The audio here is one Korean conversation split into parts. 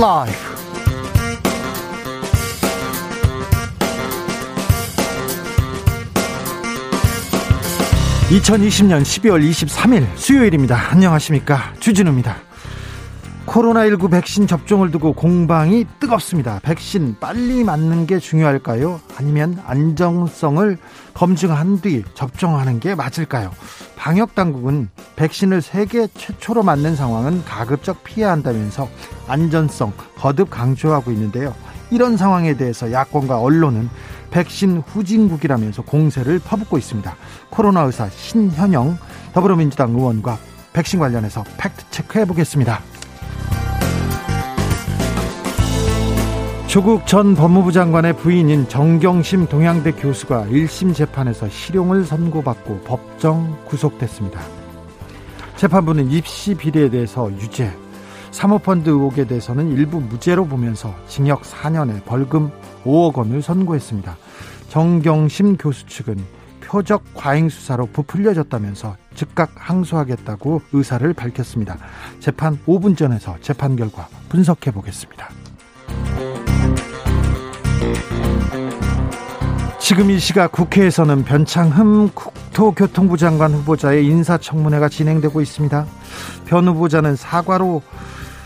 라이브 2020년 12월 23일 수요일입니다. 안녕하십니까. 주진우입니다. 코로나19 백신 접종을 두고 공방이 뜨겁습니다. 백신 빨리 맞는 게 중요할까요? 아니면 안정성을 검증한 뒤 접종하는 게 맞을까요? 방역 당국은 백신을 세계 최초로 맞는 상황은 가급적 피해야 한다면서 안전성 거듭 강조하고 있는데요. 이런 상황에 대해서 야권과 언론은 백신 후진국이라면서 공세를 퍼붓고 있습니다. 코로나 의사 신현영 더불어민주당 의원과 백신 관련해서 팩트 체크해 보겠습니다. 조국 전 법무부 장관의 부인인 정경심 동양대 교수가 1심 재판에서 실형을 선고받고 법정 구속됐습니다. 재판부는 입시 비리에 대해서 유죄, 사모펀드 의혹에 대해서는 일부 무죄로 보면서 징역 4년에 벌금 5억 원을 선고했습니다. 정경심 교수 측은 표적 과잉 수사로 부풀려졌다면서 즉각 항소하겠다고 의사를 밝혔습니다. 재판 5분 전에서 재판 결과 분석해 보겠습니다. 지금 이 시각 국회에서는 변창흠 국토교통부 장관 후보자의 인사청문회가 진행되고 있습니다. 변 후보자는 사과로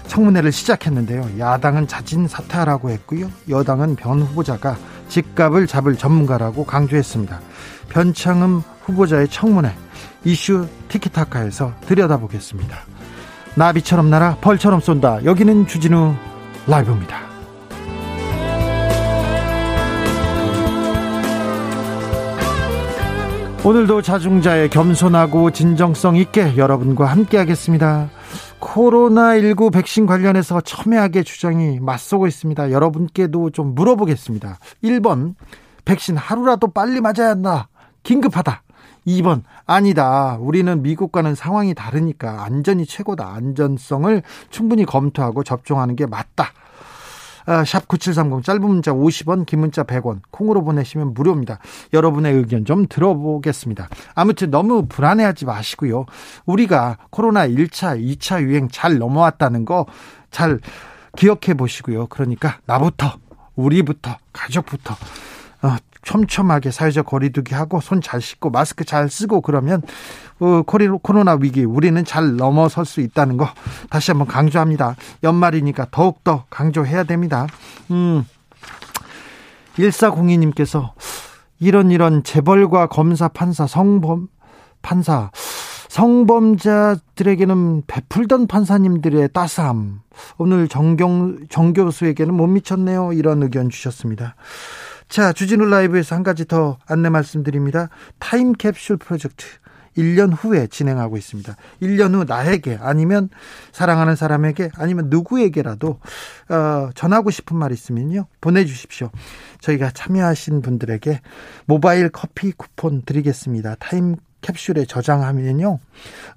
청문회를 시작했는데요. 야당은 자진 사퇴하라고 했고요. 여당은 변 후보자가 집값을 잡을 전문가라고 강조했습니다. 변창흠 후보자의 청문회 이슈 티키타카에서 들여다보겠습니다. 나비처럼 날아 벌처럼 쏜다. 여기는 주진우 라이브입니다. 오늘도 자중자의 겸손하고 진정성 있게 여러분과 함께 하겠습니다. 코로나19 백신 관련해서 첨예하게 주장이 맞서고 있습니다. 여러분께도 좀 물어보겠습니다. 1번, 백신 하루라도 빨리 맞아야 한다. 긴급하다. 2번, 아니다. 우리는 미국과는 상황이 다르니까 안전이 최고다. 안전성을 충분히 검토하고 접종하는 게 맞다. 아, 샵 9730 짧은 문자 50원 긴 문자 100원 콩으로 보내시면 무료입니다. 여러분의 의견 좀 들어보겠습니다. 아무튼 너무 불안해하지 마시고요. 우리가 코로나 1차 2차 유행 잘 넘어왔다는 거 잘 기억해 보시고요. 그러니까 나부터 우리부터 가족부터 어, 촘촘하게 사회적 거리두기 하고 손 잘 씻고 마스크 잘 쓰고 그러면 어, 코로나 위기 우리는 잘 넘어설 수 있다는 거 다시 한번 강조합니다. 연말이니까 더욱더 강조해야 됩니다. 음. 1402님께서 이런 이런 재벌과 검사 판사 성범 판사 성범자들에게는 베풀던 판사님들의 따스함 오늘 정경 정 교수에게는 못 미쳤네요 이런 의견 주셨습니다. 자, 주진우 라이브에서 한 가지 더 안내 말씀드립니다. 타임캡슐 프로젝트. 1년 후에 진행하고 있습니다. 1년 후 나에게 아니면 사랑하는 사람에게 아니면 누구에게라도 어, 전하고 싶은 말 있으면요 보내주십시오. 저희가 참여하신 분들에게 모바일 커피 쿠폰 드리겠습니다. 타임 캡슐에 저장하면요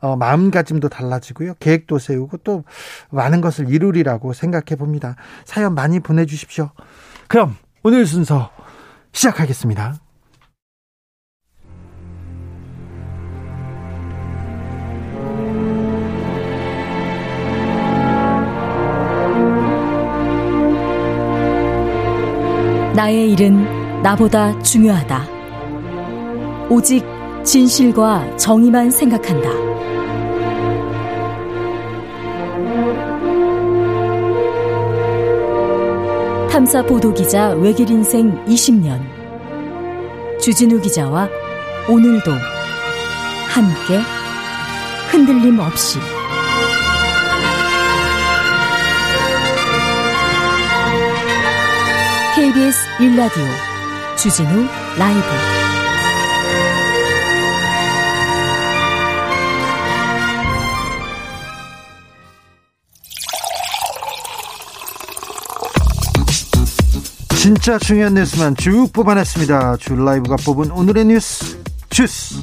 어, 마음가짐도 달라지고요 계획도 세우고 또 많은 것을 이루리라고 생각해 봅니다. 사연 많이 보내주십시오. 그럼 오늘 순서 시작하겠습니다. 나의 일은 나보다 중요하다. 오직 진실과 정의만 생각한다. 탐사 보도 기자 외길 인생 20년. 주진우 기자와 오늘도 함께 흔들림 없이 KBS 1라디오 주진우 라이브 진짜 중요한 뉴스만 쭉 뽑아냈습니다. 줄 라이브가 뽑은 오늘의 뉴스 주스.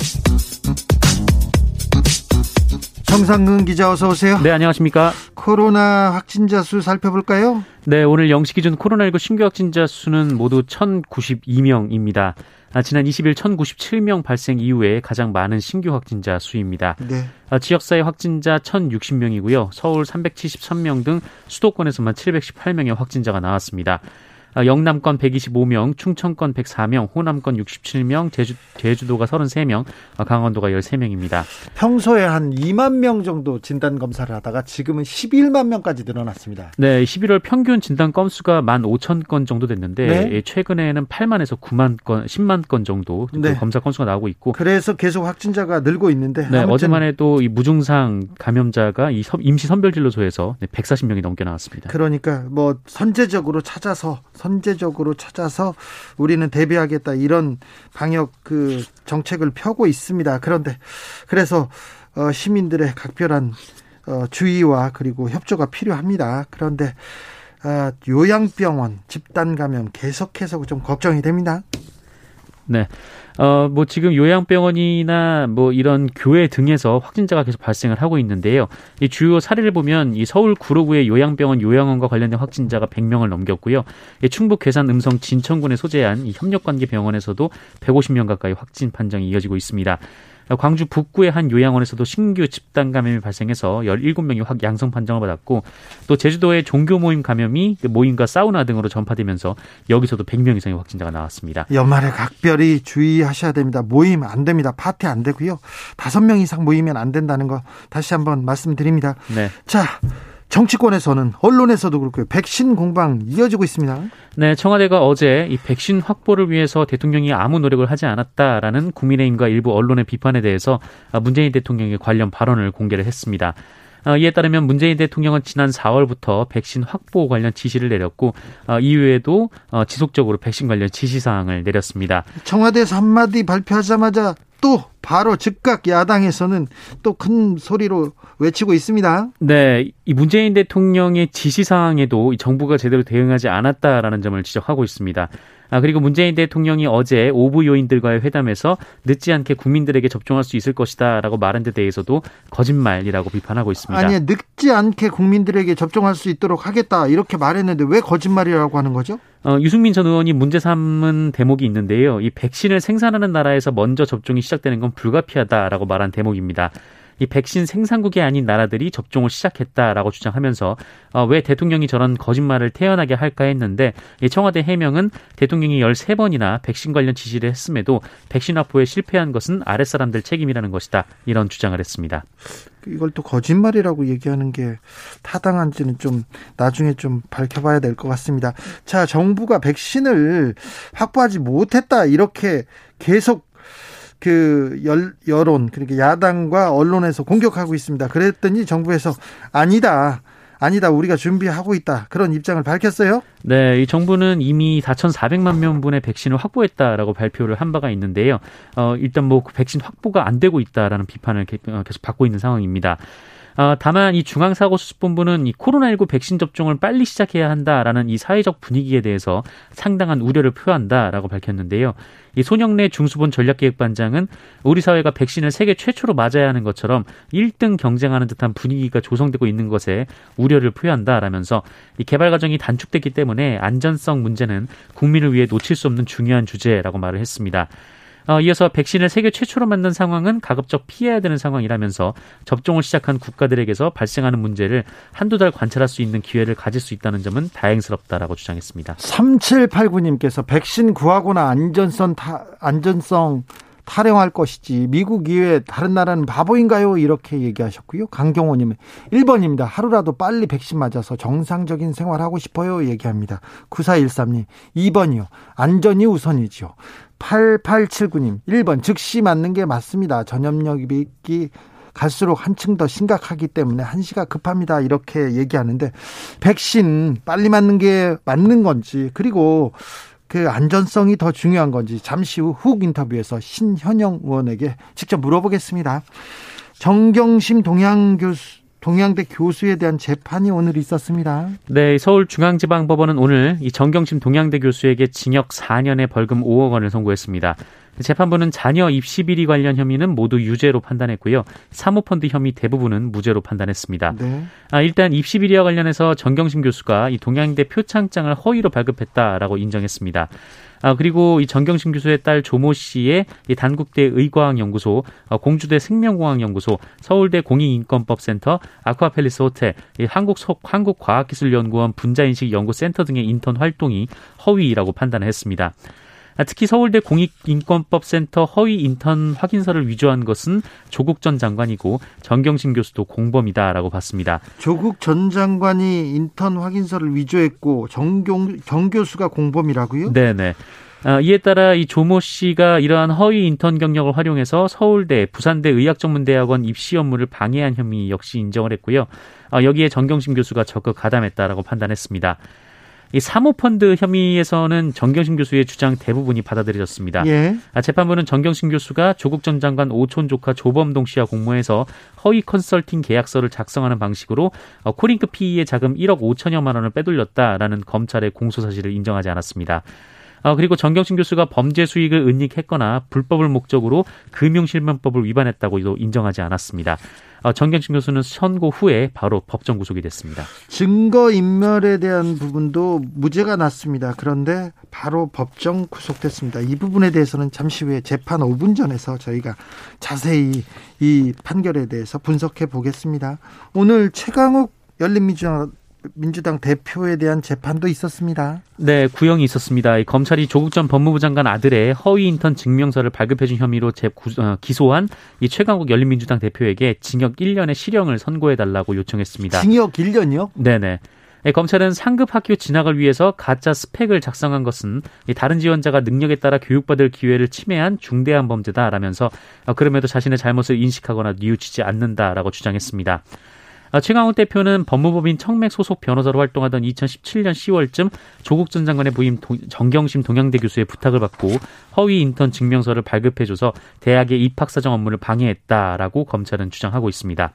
정상근 기자 어서 오세요. 네, 안녕하십니까? 코로나 확진자 수 살펴볼까요? 네, 오늘 0시 기준 코로나19 신규 확진자 수는 모두 1,092명입니다. 아, 지난 20일 1,097명 발생 이후에 가장 많은 신규 확진자 수입니다. 네. 아, 지역사회 확진자 1,060명이고요. 서울 373명 등 수도권에서만 718명의 확진자가 나왔습니다. 아, 영남권 125명, 충청권 104명, 호남권 67명, 제주, 제주도가 33명, 아, 강원도가 13명입니다. 평소에 한 2만 명 정도 진단 검사를 하다가 지금은 11만 명까지 늘어났습니다. 네, 11월 평균 진단 건수가 1만 5천 건 정도 됐는데 네? 예, 최근에는 8만에서 9만 건, 10만 건 정도 네. 검사 건수가 나오고 있고 그래서 계속 확진자가 늘고 있는데 네, 어제만 해도 이 무증상 감염자가 이 임시 선별진료소에서 140명이 넘게 나왔습니다. 그러니까 뭐 선제적으로 찾아서 선제적으로 찾아서 우리는 대비하겠다 이런 방역 그 정책을 펴고 있습니다. 그런데 그래서 어, 시민들의 각별한 어, 주의와 그리고 협조가 필요합니다. 그런데 어, 요양병원 집단 감염 계속해서 좀 걱정이 됩니다. 네. 어, 뭐 지금 요양병원이나 뭐 이런 교회 등에서 확진자가 계속 발생을 하고 있는데요. 이 주요 사례를 보면 이 서울 구로구의 요양병원 요양원과 관련된 확진자가 100명을 넘겼고요. 이 충북 괴산 음성 진천군에 소재한 이 협력관계 병원에서도 150명 가까이 확진 판정이 이어지고 있습니다. 광주 북구의 한 요양원에서도 신규 집단 감염이 발생해서 17명이 확 양성 판정을 받았고 또 제주도의 종교 모임 감염이 그 모임과 사우나 등으로 전파되면서 여기서도 100명 이상의 확진자가 나왔습니다. 연말에 각별히 주의하셔야 됩니다. 모임 안 됩니다. 파티 안 되고요. 다섯 명 이상 모이면 안 된다는 거 다시 한번 말씀드립니다. 네. 자, 정치권에서는 언론에서도 그렇고요. 백신 공방 이어지고 있습니다. 네, 청와대가 어제 이 백신 확보를 위해서 대통령이 아무 노력을 하지 않았다라는 국민의힘과 일부 언론의 비판에 대해서 문재인 대통령의 관련 발언을 공개를 했습니다. 어, 이에 따르면 문재인 대통령은 지난 4월부터 백신 확보 관련 지시를 내렸고 어, 이후에도 어, 지속적으로 백신 관련 지시 사항을 내렸습니다. 청와대에서 한마디 발표하자마자 또 바로 즉각 야당에서는 또 큰 소리로 외치고 있습니다. 네, 이 문재인 대통령의 지시 사항에도 정부가 제대로 대응하지 않았다라는 점을 지적하고 있습니다. 아, 그리고 문재인 대통령이 어제 오부 요인들과의 회담에서 늦지 않게 국민들에게 접종할 수 있을 것이다라고 말한 데 대해서도 거짓말이라고 비판하고 있습니다. 아니, 늦지 않게 국민들에게 접종할 수 있도록 하겠다 이렇게 말했는데 왜 거짓말이라고 하는 거죠? 어, 유승민 전 의원이 문제 삼은 대목이 있는데요. 이 백신을 생산하는 나라에서 먼저 접종이 시작되는 건 불가피하다라고 말한 대목입니다. 이 백신 생산국이 아닌 나라들이 접종을 시작했다라고 주장하면서 어, 왜 대통령이 저런 거짓말을 태연하게 할까 했는데 이 청와대 해명은 대통령이 13번이나 백신 관련 지시를 했음에도 백신 확보에 실패한 것은 아랫사람들 책임이라는 것이다. 이런 주장을 했습니다. 이걸 또 거짓말이라고 얘기하는 게 타당한지는 좀 나중에 좀 밝혀봐야 될 것 같습니다. 자, 정부가 백신을 확보하지 못했다 이렇게 계속 그 열, 여론 그러니까 야당과 언론에서 공격하고 있습니다. 그랬더니 정부에서 아니다. 아니다. 우리가 준비하고 있다. 그런 입장을 밝혔어요. 네, 이 정부는 이미 4,400만 명분의 백신을 확보했다라고 발표를 한 바가 있는데요. 어, 일단 뭐그 백신 확보가 안 되고 있다라는 비판을 어, 계속 받고 있는 상황입니다. 어, 다만 이 중앙사고수습본부는 이 코로나19 백신 접종을 빨리 시작해야 한다라는 이 사회적 분위기에 대해서 상당한 우려를 표한다라고 밝혔는데요. 이 손영래 중수본 전략기획반장은 우리 사회가 백신을 세계 최초로 맞아야 하는 것처럼 1등 경쟁하는 듯한 분위기가 조성되고 있는 것에 우려를 표한다라면서 이 개발 과정이 단축됐기 때문에 안전성 문제는 국민을 위해 놓칠 수 없는 중요한 주제라고 말을 했습니다. 어, 이어서 백신을 세계 최초로 만든 상황은 가급적 피해야 되는 상황이라면서 접종을 시작한 국가들에게서 발생하는 문제를 한두 달 관찰할 수 있는 기회를 가질 수 있다는 점은 다행스럽다라고 주장했습니다. 3789님께서 백신 구하거나 안전성 타, 안전성 타령할 것이지 미국 이외 다른 나라는 바보인가요? 이렇게 얘기하셨고요. 강경호님은 1번입니다. 하루라도 빨리 백신 맞아서 정상적인 생활하고 싶어요. 얘기합니다. 9413님 2번이요. 안전이 우선이죠. 8879님 1번 즉시 맞는 게 맞습니다. 전염력이 갈수록 한층 더 심각하기 때문에 한시가 급합니다. 이렇게 얘기하는데 백신 빨리 맞는 게 맞는 건지 그리고 그 안전성이 더 중요한 건지 잠시 후 훅 인터뷰에서 신현영 의원에게 직접 물어보겠습니다. 정경심 동양 교수 동양대 교수에 대한 재판이 오늘 있었습니다. 네, 서울중앙지방법원은 오늘 이 정경심 동양대 교수에게 징역 4년에 벌금 5억 원을 선고했습니다. 재판부는 자녀 입시 비리 관련 혐의는 모두 유죄로 판단했고요. 사모펀드 혐의 대부분은 무죄로 판단했습니다. 네. 아, 일단 입시 비리와 관련해서 정경심 교수가 이 동양대 표창장을 허위로 발급했다라고 인정했습니다. 아, 그리고 이 정경심 교수의 딸 조모 씨의 이 단국대 의과학연구소, 어, 공주대 생명공학연구소, 서울대 공익인권법센터, 아쿠아팰리스 호텔, 이 한국 한국과학기술연구원 분자인식연구센터 등의 인턴 활동이 허위라고 판단했습니다. 아, 특히 서울대 공익인권법센터 허위 인턴 확인서를 위조한 것은 조국 전 장관이고 정경심 교수도 공범이다라고 봤습니다. 조국 전 장관이 인턴 확인서를 위조했고 정경 정 교수가 공범이라고요? 네네. 아, 이에 따라 이 조모 씨가 이러한 허위 인턴 경력을 활용해서 서울대, 부산대 의학전문대학원 입시 업무를 방해한 혐의 역시 인정을 했고요. 아, 여기에 정경심 교수가 적극 가담했다라고 판단했습니다. 이 사모펀드 혐의에서는 정경심 교수의 주장 대부분이 받아들여졌습니다. 예. 아, 재판부는 정경심 교수가 조국 전 장관 오촌 조카 조범동 씨와 공모해서 허위 컨설팅 계약서를 작성하는 방식으로 어, 코링크 PE의 자금 1억 5천여만 원을 빼돌렸다라는 검찰의 공소 사실을 인정하지 않았습니다. 아, 그리고 정경심 교수가 범죄 수익을 은닉했거나 불법을 목적으로 금융실명법을 위반했다고도 인정하지 않았습니다. 아, 정경심 교수는 선고 후에 바로 법정 구속이 됐습니다. 증거 인멸에 대한 부분도 무죄가 났습니다. 그런데 바로 법정 구속됐습니다. 이 부분에 대해서는 잠시 후에 재판 5분 전에서 저희가 자세히 이 판결에 대해서 분석해 보겠습니다. 오늘 최강욱 열린민주당 민주당 대표에 대한 재판도 있었습니다. 네, 구형이 있었습니다. 검찰이 조국 전 법무부 장관 아들의 허위 인턴 증명서를 발급해준 혐의로 재, 어, 기소한 이 최강욱 열린민주당 대표에게 징역 1년의 실형을 선고해달라고 요청했습니다. 징역 1년이요? 네네. 네, 검찰은 상급 학교 진학을 위해서 가짜 스펙을 작성한 것은 다른 지원자가 능력에 따라 교육받을 기회를 침해한 중대한 범죄다라면서 어, 그럼에도 자신의 잘못을 인식하거나 뉘우치지 않는다라고 주장했습니다. 아, 최강욱 대표는 법무법인 청맥 소속 변호사로 활동하던 2017년 10월쯤 조국 전 장관의 부임 정경심 동양대 교수의 부탁을 받고 허위 인턴 증명서를 발급해줘서 대학의 입학 사정 업무를 방해했다라고 검찰은 주장하고 있습니다.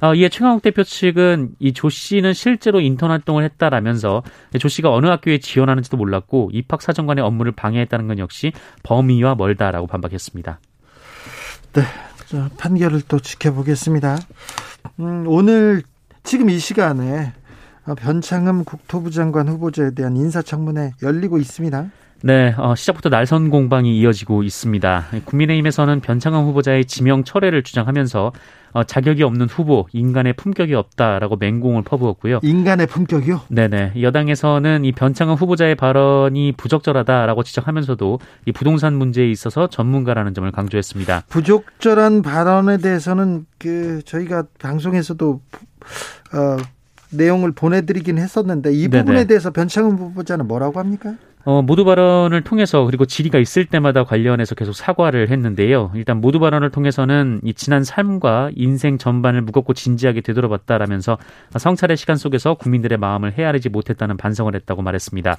어, 이에 최강욱 대표 측은 이 조 씨는 실제로 인턴 활동을 했다라면서 조 씨가 어느 학교에 지원하는지도 몰랐고 입학 사정관의 업무를 방해했다는 건 역시 범위와 멀다라고 반박했습니다. 네, 판결을 또 지켜보겠습니다. 음, 오늘 지금 이 시간에 변창흠 국토부 장관 후보자에 대한 인사청문회 열리고 있습니다. 네, 어, 시작부터 날선 공방이 이어지고 있습니다. 국민의힘에서는 변창흠 후보자의 지명 철회를 주장하면서 어, 자격이 없는 후보, 인간의 품격이 없다라고 맹공을 퍼부었고요. 인간의 품격이요? 네네. 여당에서는 이 변창흠 후보자의 발언이 부적절하다라고 지적하면서도 이 부동산 문제에 있어서 전문가라는 점을 강조했습니다. 부적절한 발언에 대해서는 그 저희가 방송에서도 어, 내용을 보내드리긴 했었는데 이 부분에 네네. 대해서 변창흠 후보자는 뭐라고 합니까? 어, 모두 발언을 통해서 그리고 질의가 있을 때마다 관련해서 계속 사과를 했는데요. 일단 모두 발언을 통해서는 이 지난 삶과 인생 전반을 무겁고 진지하게 되돌아봤다라면서 성찰의 시간 속에서 국민들의 마음을 헤아리지 못했다는 반성을 했다고 말했습니다.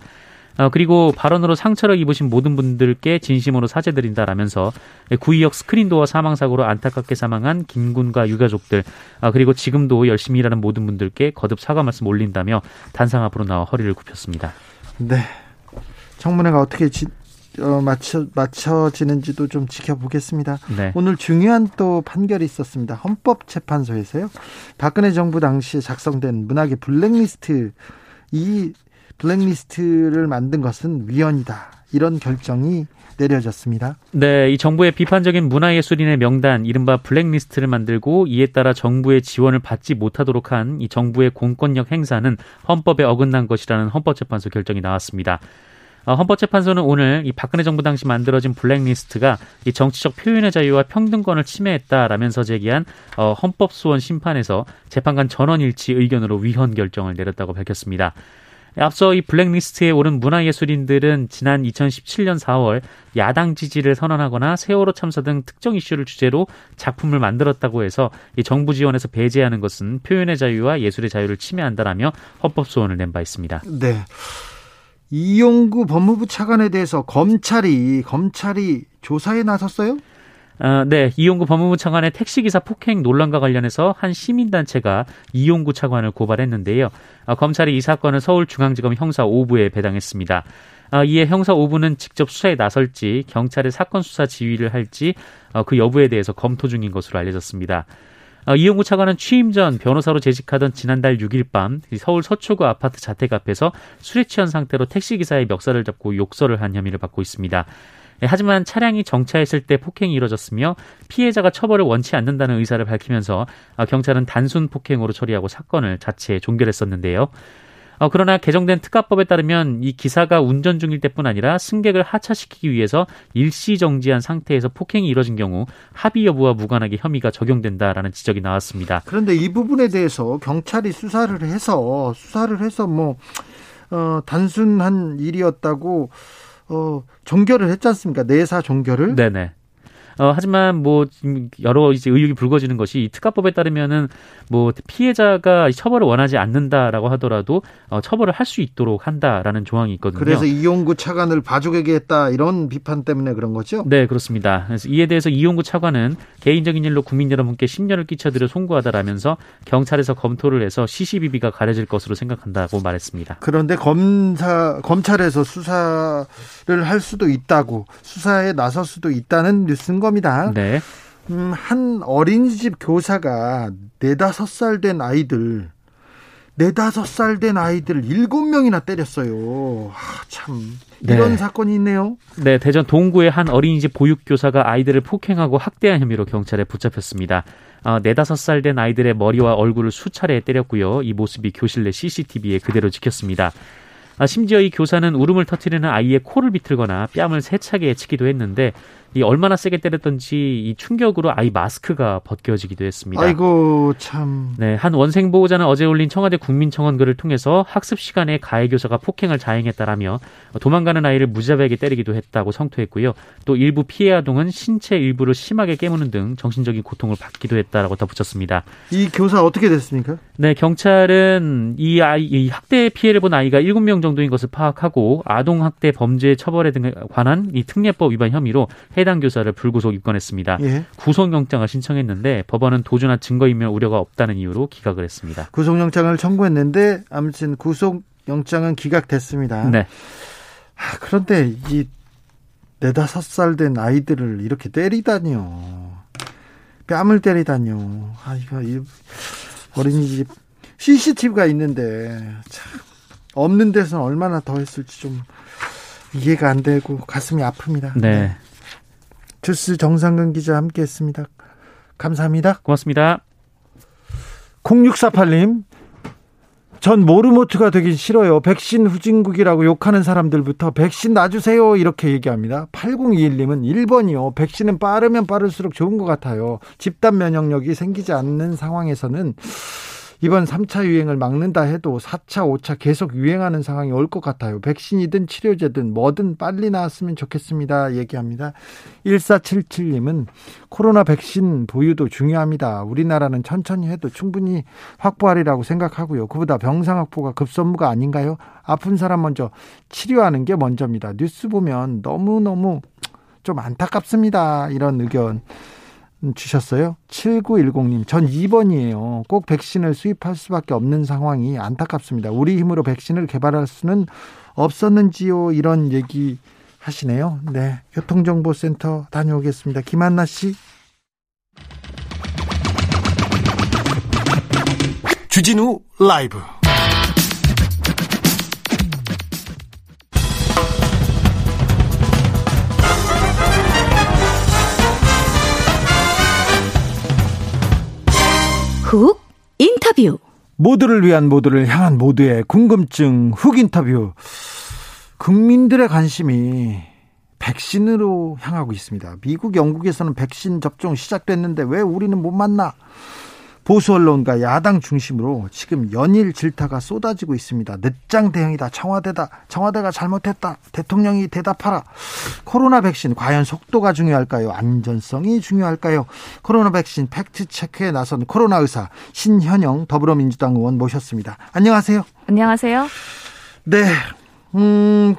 어, 그리고 발언으로 상처를 입으신 모든 분들께 진심으로 사죄드린다라면서 구의역 스크린도어 사망사고로 안타깝게 사망한 김군과 유가족들 아, 그리고 지금도 열심히 일하는 모든 분들께 거듭 사과 말씀 올린다며 단상 앞으로 나와 허리를 굽혔습니다. 네. 청문회가 어떻게 지, 어, 맞춰, 맞춰지는지도 좀 지켜보겠습니다. 네. 오늘 중요한 또 판결이 있었습니다. 헌법재판소에서요. 박근혜 정부 당시에 작성된 문학의 블랙리스트 이 블랙리스트를 만든 것은 위헌이다. 이런 결정이 내려졌습니다. 네, 이 정부의 비판적인 문화예술인의 명단, 이른바 블랙리스트를 만들고 이에 따라 정부의 지원을 받지 못하도록 한 이 정부의 공권력 행사는 헌법에 어긋난 것이라는 헌법재판소 결정이 나왔습니다. 어, 헌법재판소는 오늘 이 박근혜 정부 당시 만들어진 블랙리스트가 이 정치적 표현의 자유와 평등권을 침해했다라면서 제기한 어, 헌법소원 심판에서 재판관 전원 일치 의견으로 위헌 결정을 내렸다고 밝혔습니다. 앞서 이 블랙리스트에 오른 문화예술인들은 지난 2017년 4월 야당 지지를 선언하거나 세월호 참사 등 특정 이슈를 주제로 작품을 만들었다고 해서 이 정부 지원에서 배제하는 것은 표현의 자유와 예술의 자유를 침해한다라며 헌법 소원을 낸 바 있습니다. 네. 이용구 법무부 차관에 대해서 검찰이 검찰이 조사에 나섰어요? 어, 네, 이용구 법무부 차관의 택시기사 폭행 논란과 관련해서 한 시민단체가 이용구 차관을 고발했는데요. 어, 검찰이 이 사건을 서울중앙지검 형사 5부에 배당했습니다. 어, 이에 형사 5부는 직접 수사에 나설지 경찰의 사건 수사 지휘를 할지 어, 그 여부에 대해서 검토 중인 것으로 알려졌습니다. 어, 이용구 차관은 취임 전 변호사로 재직하던 지난달 6일 밤 서울 서초구 아파트 자택 앞에서 술에 취한 상태로 택시기사의 멱살을 잡고 욕설을 한 혐의를 받고 있습니다. 네, 하지만 차량이 정차했을 때 폭행이 이뤄졌으며 피해자가 처벌을 원치 않는다는 의사를 밝히면서 어, 경찰은 단순 폭행으로 처리하고 사건을 자체 종결했었는데요. 어, 그러나 개정된 특가법에 따르면 이 기사가 운전 중일 때뿐 아니라 승객을 하차시키기 위해서 일시 정지한 상태에서 폭행이 이뤄진 경우 합의 여부와 무관하게 혐의가 적용된다라는 지적이 나왔습니다. 그런데 이 부분에 대해서 경찰이 수사를 해서 수사를 해서 뭐 어, 단순한 일이었다고 어, 종결을 했지 않습니까? 내사 종결을. 네네. 어, 하지만 뭐 여러 이제 의혹이 불거지는 것이 이 특가법에 따르면은 뭐 피해자가 처벌을 원하지 않는다라고 하더라도 어, 처벌을 할 수 있도록 한다라는 조항이 있거든요. 그래서 이용구 차관을 봐주게 했다 이런 비판 때문에 그런 거죠? 네, 그렇습니다. 그래서 이에 대해서 이용구 차관은 개인적인 일로 국민 여러분께 심려를 끼쳐드려 송구하다라면서 경찰에서 검토를 해서 시시비비가 가려질 것으로 생각한다고 말했습니다. 그런데 검사 검찰에서 수사를 할 수도 있다고 수사에 나설 수도 있다는 뉴스인 겁니다. 네. 음, 한 어린이집 교사가 네다섯 살 된 아이들, 네다섯 살 된 아이들 일곱 명이나 때렸어요. 아, 참. 이런 네. 사건이 있네요. 네, 대전 동구의 한 어린이집 보육교사가 아이들을 폭행하고 학대한 혐의로 경찰에 붙잡혔습니다. 어, 네다섯 살된 아이들의 머리와 얼굴을 수차례 때렸고요. 이 모습이 교실 내 CCTV에 그대로 찍혔습니다. 아, 심지어 이 교사는 울음을 터뜨리는 아이의 코를 비틀거나 뺨을 세차게 치기도 했는데 이 얼마나 세게 때렸던지 이 충격으로 아이 마스크가 벗겨지기도 했습니다. 아이고 참. 네, 한 원생 보호자는 어제 올린 청와대 국민청원 글을 통해서 학습 시간에 가해 교사가 폭행을 자행했다라며 도망가는 아이를 무자비하게 때리기도 했다고 성토했고요. 또 일부 피해 아동은 신체 일부를 심하게 깨무는 등 정신적인 고통을 받기도 했다라고 덧붙였습니다. 이 교사 어떻게 됐습니까? 네, 경찰은 이 아이 이 학대 피해를 본 아이가 7명 정도인 것을 파악하고 아동 학대 범죄 처벌에 등에 관한 이 특례법 위반 혐의로 해당 교사를 불구속 입건했습니다. 예. 구속영장을 신청했는데 법원은 도주나 증거인멸 우려가 없다는 이유로 기각을 했습니다. 구속영장을 청구했는데 아무튼 구속영장은 기각됐습니다. 네. 아, 그런데 이 네다섯 살 된 아이들을 이렇게 때리다니요. 뺨을 때리다니요. 아, 이거, 이 어린이집 CCTV가 있는데, 참, 없는 데서는 얼마나 더 했을지 좀 이해가 안 되고 가슴이 아픕니다. 네. 주스 정상근 기자 함께 했습니다. 감사합니다. 고맙습니다. 0648님, 전 모르모트가 되긴 싫어요. 백신 후진국이라고 욕하는 사람들부터 백신 놔주세요. 이렇게 얘기합니다. 8021님은 1번이요. 백신은 빠르면 빠를수록 좋은 것 같아요. 집단 면역력이 생기지 않는 상황에서는 이번 3차 유행을 막는다 해도 4차, 5차 계속 유행하는 상황이 올 것 같아요. 백신이든 치료제든 뭐든 빨리 나왔으면 좋겠습니다. 얘기합니다. 1477님은 코로나 백신 보유도 중요합니다. 우리나라는 천천히 해도 충분히 확보하리라고 생각하고요. 그보다 병상 확보가 급선무가 아닌가요? 아픈 사람 먼저 치료하는 게 먼저입니다. 뉴스 보면 너무너무 좀 안타깝습니다. 이런 의견. 주셨어요. 7910님, 전 2번이에요. 꼭 백신을 수입할 수밖에 없는 상황이 안타깝습니다. 우리 힘으로 백신을 개발할 수는 없었는지요? 이런 얘기 하시네요. 네. 교통정보센터 다녀오겠습니다. 김한나 씨. 주진우 라이브. 훅 인터뷰. 모두를 위한 모두를 향한 모두의 궁금증 훅 인터뷰. 국민들의 관심이 백신으로 향하고 있습니다. 미국, 영국에서는 백신 접종 시작됐는데 왜 우리는 못 만나? 보수 언론과 야당 중심으로 지금 연일 질타가 쏟아지고 있습니다. 늦장 대응이다. 청와대다. 청와대가 잘못했다. 대통령이 대답하라. 코로나 백신 과연 속도가 중요할까요? 안전성이 중요할까요? 코로나 백신 팩트 체크에 나선 코로나 의사 신현영 더불어민주당 의원 모셨습니다. 안녕하세요. 안녕하세요. 네. 음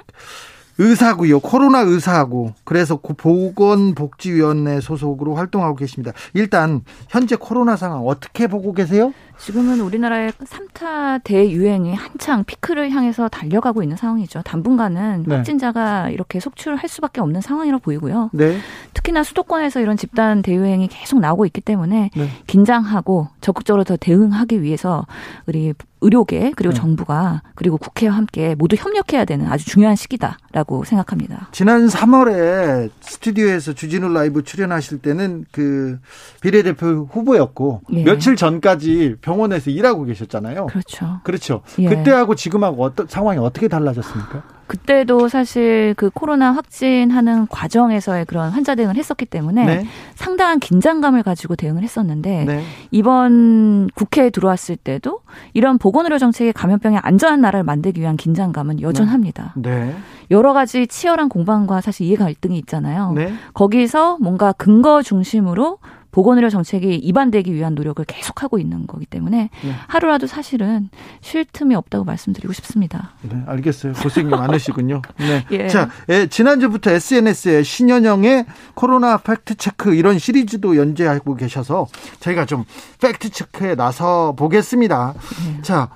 의사고요. 코로나 의사하고 그래서 보건복지위원회 소속으로 활동하고 계십니다. 일단 현재 코로나 상황 어떻게 보고 계세요? 지금은 우리나라의 3차 대유행이 한창 피크를 향해서 달려가고 있는 상황이죠. 당분간은 네. 확진자가 이렇게 속출할 수밖에 없는 상황이라고 보이고요. 네. 특히나 수도권에서 이런 집단 대유행이 계속 나오고 있기 때문에 네. 긴장하고 적극적으로 더 대응하기 위해서 우리 의료계 그리고 네. 정부가 그리고 국회와 함께 모두 협력해야 되는 아주 중요한 시기다라고 생각합니다. 지난 3월에 스튜디오에서 주진우 라이브 출연하실 때는 그 비례대표 후보였고 예. 며칠 전까지 병원에서 일하고 계셨잖아요. 그렇죠. 그렇죠. 예. 그때하고 지금하고 어떤 상황이 어떻게 달라졌습니까? 그때도 사실 그 코로나 확진하는 과정에서의 그런 환자 대응을 했었기 때문에 네. 상당한 긴장감을 가지고 대응을 했었는데 네. 이번 국회에 들어왔을 때도 이런 보건의료 정책의 감염병의 안전한 나라를 만들기 위한 긴장감은 여전합니다. 네. 여러 가지 치열한 공방과 사실 이해 갈등이 있잖아요. 네. 거기서 뭔가 근거 중심으로 보건의료 정책이 입안되기 위한 노력을 계속하고 있는 거기 때문에 네. 하루라도 사실은 쉴 틈이 없다고 말씀드리고 싶습니다. 네, 알겠어요. 고생이 많으시군요. 네. 예. 자, 예, 지난주부터 SNS에 신현영의 코로나 팩트 체크 이런 시리즈도 연재하고 계셔서 저희가 좀 팩트 체크에 나서 보겠습니다. 네. 자,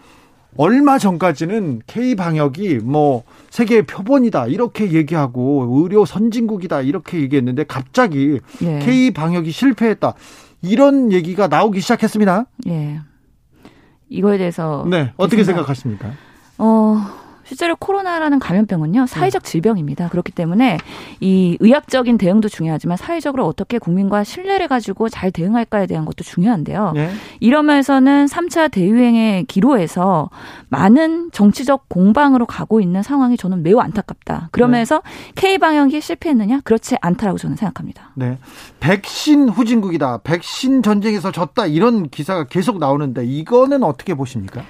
얼마 전까지는 K 방역이 뭐 세계의 표본이다 이렇게 얘기하고 의료 선진국이다 이렇게 얘기했는데 갑자기 예. K 방역이 실패했다 이런 얘기가 나오기 시작했습니다. 예. 이거에 대해서 네, 어떻게 생각- 생각하십니까? 어, 실제로 코로나라는 감염병은요, 사회적 질병입니다. 그렇기 때문에 이 의학적인 대응도 중요하지만 사회적으로 어떻게 국민과 신뢰를 가지고 잘 대응할까에 대한 것도 중요한데요. 네. 이러면서는 3차 대유행의 기로에서 많은 정치적 공방으로 가고 있는 상황이 저는 매우 안타깝다. 그러면서 K방역이 실패했느냐? 그렇지 않다라고 저는 생각합니다. 네. 백신 후진국이다. 백신 전쟁에서 졌다. 이런 기사가 계속 나오는데 이거는 어떻게 보십니까?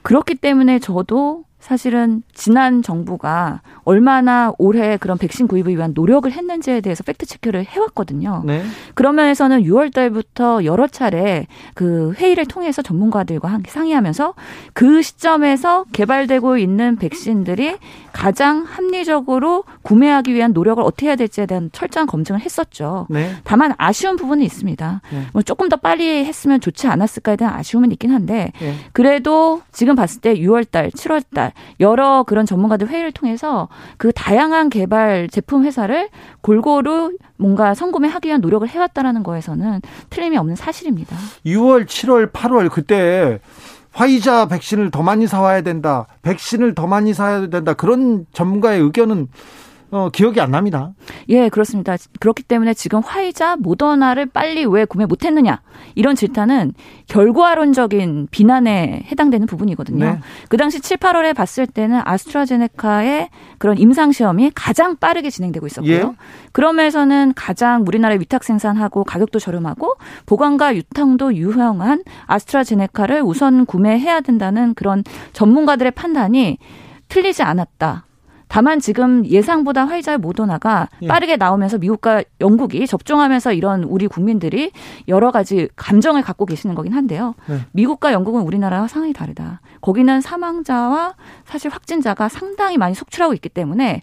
그렇기 때문에 저도 사실은 지난 정부가 얼마나 올해 그런 백신 구입을 위한 노력을 했는지에 대해서 팩트 체크를 해왔거든요. 네. 그런 면에서는 6월 달부터 여러 차례 그 회의를 통해서 전문가들과 함께 상의하면서 그 시점에서 개발되고 있는 백신들이 가장 합리적으로 구매하기 위한 노력을 어떻게 해야 될지에 대한 철저한 검증을 했었죠. 네. 다만 아쉬운 부분은 있습니다. 네. 뭐 조금 더 빨리 했으면 좋지 않았을까에 대한 아쉬움은 있긴 한데 네. 그래도 지금 봤을 때 6월 달, 7월 달 여러 그런 전문가들 회의를 통해서 그 다양한 개발 제품 회사를 골고루 뭔가 성구매하기 위한 노력을 해왔다라는 거에서는 틀림이 없는 사실입니다. 6월, 7월, 8월 그때 화이자 백신을 더 많이 사와야 된다. 백신을 더 많이 사야 된다. 그런 전문가의 의견은 어, 기억이 안 납니다. 예, 그렇습니다. 그렇기 때문에 지금 화이자, 모더나를 빨리 왜 구매 못 했느냐 이런 질타는 결과론적인 비난에 해당되는 부분이거든요. 네. 그 당시 7, 8월에 봤을 때는 아스트라제네카의 그런 임상 시험이 가장 빠르게 진행되고 있었고요. 예. 그러면서는 가장 우리나라에 위탁 생산하고 가격도 저렴하고 보관과 유통도 유효한 아스트라제네카를 우선 구매해야 된다는 그런 전문가들의 판단이 틀리지 않았다. 다만 지금 예상보다 화이자 모더나가 예. 빠르게 나오면서 미국과 영국이 접종하면서 이런 우리 국민들이 여러 가지 감정을 갖고 계시는 거긴 한데요. 네. 미국과 영국은 우리나라와 상황이 다르다. 거기는 사망자와 사실 확진자가 상당히 많이 속출하고 있기 때문에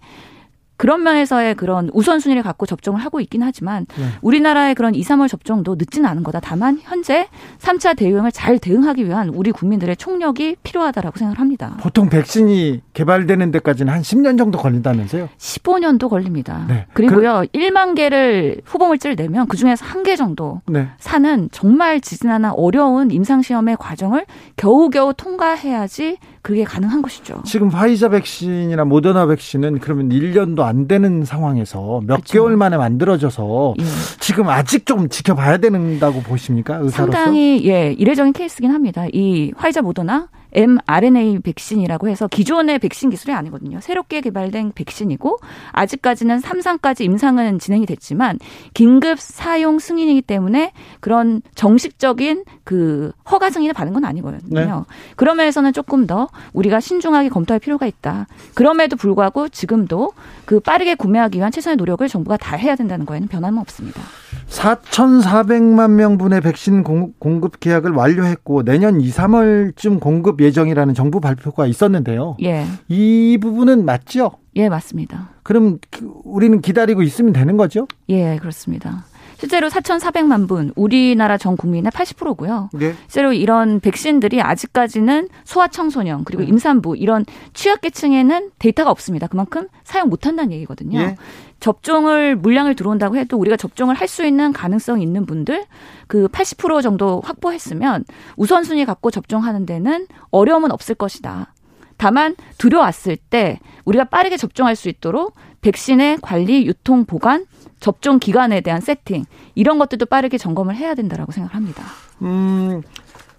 그런 면에서의 그런 우선순위를 갖고 접종을 하고 있긴 하지만 네. 우리나라의 그런 2, 3월 접종도 늦지는 않은 거다. 다만 현재 3차 대유행을 잘 대응하기 위한 우리 국민들의 총력이 필요하다라고 생각을 합니다. 보통 백신이 개발되는 데까지는 한 10년 정도 걸린다면서요? 15년도 걸립니다. 네. 그리고요, 1만 개를 후보물질을 내면 그 중에서 한 개 정도 네. 사는 정말 지진하나 어려운 임상시험의 과정을 겨우겨우 통과해야지 그게 가능한 것이죠. 지금 파이자 백신이나 모더나 백신은 그러면 1년도 안 되는 상황에서 몇 그쵸. 개월 만에 만들어져서 예. 지금 아직 좀 지켜봐야 된다고 보십니까? 의사로서? 상당히 예 이례적인 케이스긴 합니다. 이 화이자 모더나 mRNA 백신이라고 해서 기존의 백신 기술이 아니거든요. 새롭게 개발된 백신이고 아직까지는 3상까지 임상은 진행이 됐지만 긴급 사용 승인이기 때문에 그런 정식적인 그 허가 승인을 받은 건 아니거든요. 네. 그런 면에서는 조금 더 우리가 신중하게 검토할 필요가 있다. 그럼에도 불구하고 지금도 그 빠르게 구매하기 위한 최선의 노력을 정부가 다 해야 된다는 거에는 변함은 없습니다. 4,400만 명분의 백신 공- 공급 계약을 완료했고 내년 2, 3월쯤 공급 예정이라는 정부 발표가 있었는데요. 예. 이 부분은 맞죠? 예, 맞습니다. 그럼 그- 우리는 기다리고 있으면 되는 거죠? 예, 그렇습니다. 실제로 4,400만 분, 우리나라 전 국민의 80%고요. 네. 실제로 이런 백신들이 아직까지는 소아청소년 그리고 네. 임산부 이런 취약계층에는 데이터가 없습니다. 그만큼 사용 못한다는 얘기거든요. 예. 접종을 물량을 들어온다고 해도 우리가 접종을 할 수 있는 가능성 있는 분들 그 80% 정도 확보했으면 우선순위 갖고 접종하는 데는 어려움은 없을 것이다. 다만 들여왔을 때 우리가 빠르게 접종할 수 있도록 백신의 관리, 유통, 보관, 접종 기간에 대한 세팅 이런 것들도 빠르게 점검을 해야 된다라고 생각합니다. 음,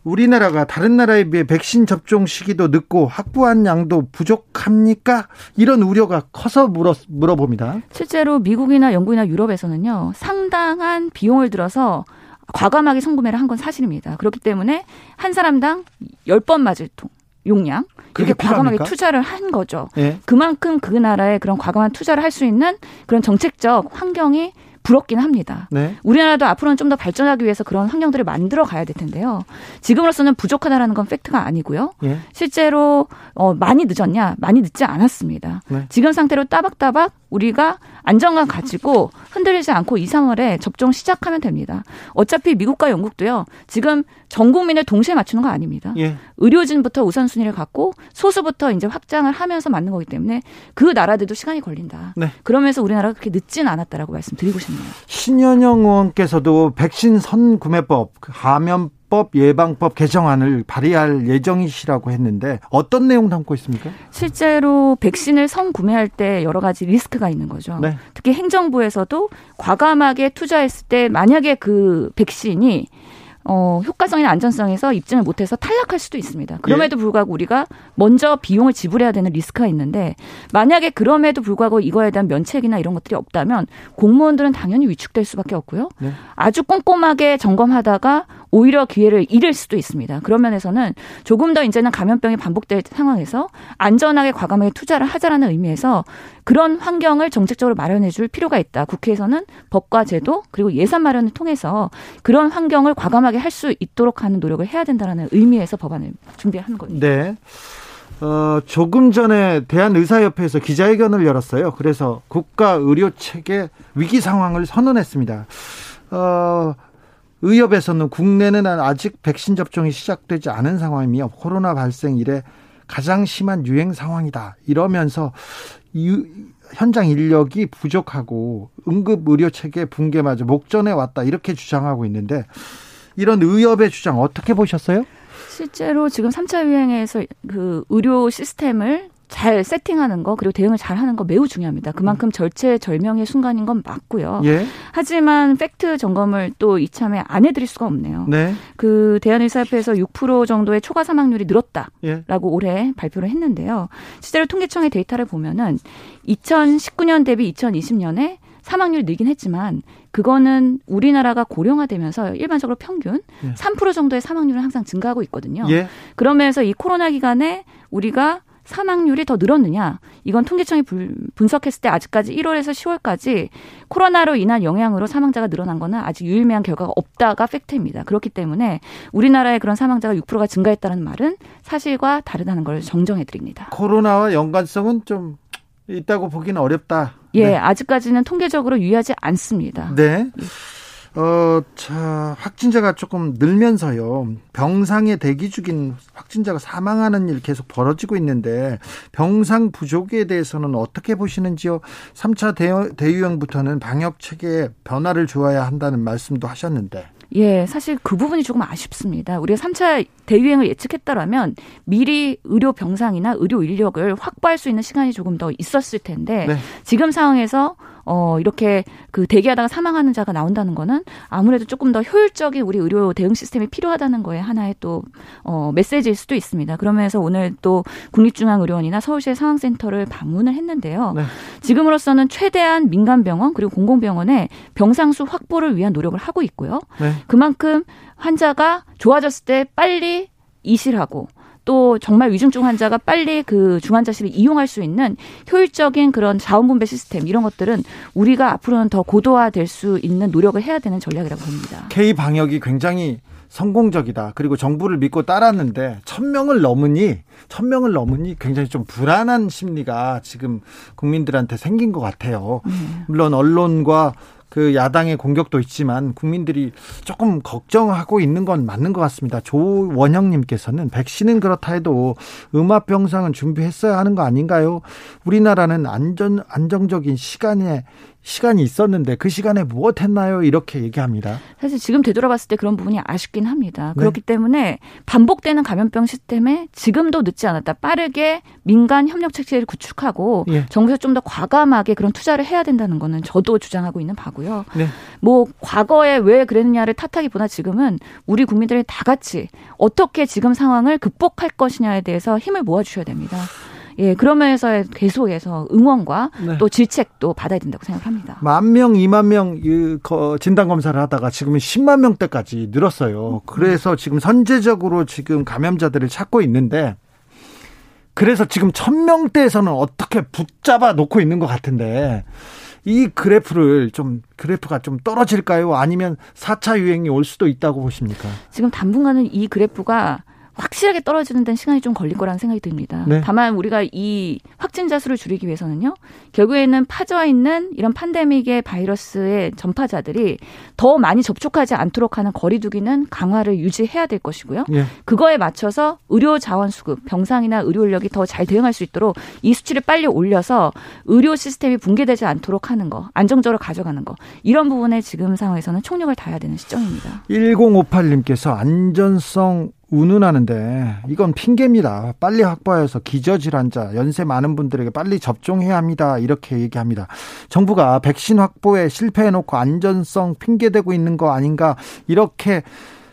우리나라가 다른 나라에 비해 백신 접종 시기도 늦고 확보한 양도 부족합니까? 이런 우려가 커서 물어, 물어봅니다. 실제로 미국이나 영국이나 유럽에서는요 상당한 비용을 들어서 과감하게 성구매를 한 건 사실입니다. 그렇기 때문에 한 사람당 10번 맞을 통 용량 그게 이렇게 과감하게 필요합니까? 투자를 한 거죠. 예. 그만큼 그 나라에 그런 과감한 투자를 할 수 있는 그런 정책적 환경이 부럽긴 합니다. 네. 우리나라도 앞으로는 좀 더 발전하기 위해서 그런 환경들을 만들어 가야 될 텐데요. 지금으로서는 부족하다라는 건 팩트가 아니고요. 예. 실제로 어, 많이 늦었냐? 많이 늦지 않았습니다. 네. 지금 상태로 따박따박 우리가 안정감 가지고 흔들리지 않고 2, 3월에 접종 시작하면 됩니다. 어차피 미국과 영국도요. 지금 전 국민을 동시에 맞추는 거 아닙니다. 예. 의료진부터 우선순위를 갖고 소수부터 이제 확장을 하면서 맞는 거기 때문에 그 나라들도 시간이 걸린다. 네. 그러면서 우리나라가 그렇게 늦지는 않았다라고 말씀드리고 싶네요. 신현영 의원께서도 백신 선구매법, 그 감염법 예방법 개정안을 발의할 예정이시라고 했는데 어떤 내용 담고 있습니까? 실제로 백신을 선구매할 때 여러 가지 리스크가 있는 거죠. 네. 특히 행정부에서도 과감하게 투자했을 때 만약에 그 백신이 어, 효과성이나 안전성에서 입증을 못해서 탈락할 수도 있습니다. 그럼에도 불구하고 우리가 먼저 비용을 지불해야 되는 리스크가 있는데 만약에 그럼에도 불구하고 이거에 대한 면책이나 이런 것들이 없다면 공무원들은 당연히 위축될 수밖에 없고요. 네. 아주 꼼꼼하게 점검하다가 오히려 기회를 잃을 수도 있습니다. 그런 면에서는 조금 더 이제는 감염병이 반복될 상황에서 안전하게 과감하게 투자를 하자라는 의미에서 그런 환경을 정책적으로 마련해 줄 필요가 있다. 국회에서는 법과 제도 그리고 예산 마련을 통해서 그런 환경을 과감하게 할 수 있도록 하는 노력을 해야 된다라는 의미에서 법안을 준비한 겁니다. 네. 어, 조금 전에 대한의사협회에서 기자회견을 열었어요. 그래서 국가 의료 체계 위기 상황을 선언했습니다. 어, 의협에서는 국내는 아직 백신 접종이 시작되지 않은 상황이며 코로나 발생 이래 가장 심한 유행 상황이다. 이러면서 유- 현장 인력이 부족하고 응급 의료 체계 붕괴마저 목전에 왔다. 이렇게 주장하고 있는데 이런 의협의 주장 어떻게 보셨어요? 실제로 지금 3차 유행에서 그 의료 시스템을 잘 세팅하는 거 그리고 대응을 잘 하는 거 매우 중요합니다. 그만큼 절체절명의 순간인 건 맞고요. 예. 하지만 팩트 점검을 또 이참에 안 해드릴 수가 없네요. 네. 그 대한의사협회에서 6% 정도의 초과 사망률이 늘었다. 예. 라고 올해 발표를 했는데요. 실제로 통계청의 데이터를 보면은 2019년 대비 2020년에 사망률이 늘긴 했지만 그거는 우리나라가 고령화되면서 일반적으로 평균 예. 3% 정도의 사망률은 항상 증가하고 있거든요. 예. 그러면서 이 코로나 기간에 우리가 사망률이 더 늘었느냐? 이건 통계청이 불- 분석했을 때 아직까지 1월에서 10월까지 코로나로 인한 영향으로 사망자가 늘어난 거는 아직 유일무이한 결과가 없다가 팩트입니다. 그렇기 때문에 우리나라의 그런 사망자가 6%가 증가했다는 말은 사실과 다르다는 걸 정정해 드립니다. 코로나와 연관성은 좀 있다고 보기는 어렵다. 예, 네. 아직까지는 통계적으로 유의하지 않습니다. 네. 어, 자, 확진자가 조금 늘면서요. 병상에 대기 중인 확진자가 사망하는 일 계속 벌어지고 있는데 병상 부족에 대해서는 어떻게 보시는지요? 3차 대, 대유행부터는 방역 체계에 변화를 주어야 한다는 말씀도 하셨는데. 예, 사실 그 부분이 조금 아쉽습니다. 우리가 3차 대유행을 예측했다라면 미리 의료 병상이나 의료 인력을 확보할 수 있는 시간이 조금 더 있었을 텐데 네. 지금 상황에서 어, 이렇게 그 대기하다가 사망하는 자가 나온다는 거는 아무래도 조금 더 효율적인 우리 의료 대응 시스템이 필요하다는 거에 하나의 또, 어, 메시지일 수도 있습니다. 그러면서 오늘 또 국립중앙의료원이나 서울시의 상황센터를 방문을 했는데요. 네. 지금으로서는 최대한 민간병원 그리고 공공병원의 병상수 확보를 위한 노력을 하고 있고요. 네. 그만큼 환자가 좋아졌을 때 빨리 이실하고 또 정말 위중증 환자가 빨리 그 중환자실을 이용할 수 있는 효율적인 그런 자원 분배 시스템 이런 것들은 우리가 앞으로는 더 고도화될 수 있는 노력을 해야 되는 전략이라고 봅니다. K 방역이 굉장히 성공적이다. 그리고 정부를 믿고 따랐는데 천 명을 넘으니 천 명을 넘으니 굉장히 좀 불안한 심리가 지금 국민들한테 생긴 것 같아요. 음. 물론 언론과 그 야당의 공격도 있지만 국민들이 조금 걱정하고 있는 건 맞는 것 같습니다. 조원영님께서는 백신은 그렇다 해도 음압 병상은 준비했어야 하는 거 아닌가요? 우리나라는 안전 안정적인 시간에 시간이 있었는데 그 시간에 무엇 했나요? 이렇게 얘기합니다. 사실 지금 되돌아봤을 때 그런 부분이 아쉽긴 합니다. 네. 그렇기 때문에 반복되는 감염병 시스템에 지금도 늦지 않았다. 빠르게 민간 협력 체계를 구축하고 예. 정부에서 좀 더 과감하게 그런 투자를 해야 된다는 거는 저도 주장하고 있는 바고요. 네. 뭐 과거에 왜 그랬느냐를 탓하기보다 지금은 우리 국민들이 다 같이 어떻게 지금 상황을 극복할 것이냐에 대해서 힘을 모아 주셔야 됩니다. 예, 그러면서 계속해서 응원과 네. 또 질책도 받아야 된다고 생각합니다. 만 명, 이만 명 진단 검사를 하다가 지금은 10만 명대까지 늘었어요. 그래서 지금 선제적으로 지금 감염자들을 찾고 있는데 그래서 지금 천명대에서는 어떻게 붙잡아 놓고 있는 것 같은데 이 그래프를 좀 그래프가 좀 떨어질까요? 아니면 4차 유행이 올 수도 있다고 보십니까? 지금 당분간은 이 그래프가 확실하게 떨어지는 데는 시간이 좀 걸릴 거라는 생각이 듭니다. 네. 다만 우리가 이 확진자 수를 줄이기 위해서는요. 결국에는 파져 있는 이런 판데믹의 바이러스의 전파자들이 더 많이 접촉하지 않도록 하는 거리두기는 강화를 유지해야 될 것이고요. 네. 그거에 맞춰서 의료 자원 수급, 병상이나 의료 인력이 더 잘 대응할 수 있도록 이 수치를 빨리 올려서 의료 시스템이 붕괴되지 않도록 하는 거, 안정적으로 가져가는 거. 이런 부분에 지금 상황에서는 총력을 다해야 되는 시점입니다. 1058님께서 안전성 운운하는데 이건 핑계입니다. 빨리 확보해서 기저질환자, 연세 많은 분들에게 빨리 접종해야 합니다. 이렇게 얘기합니다. 정부가 백신 확보에 실패해놓고 안전성 핑계대고 있는 거 아닌가 이렇게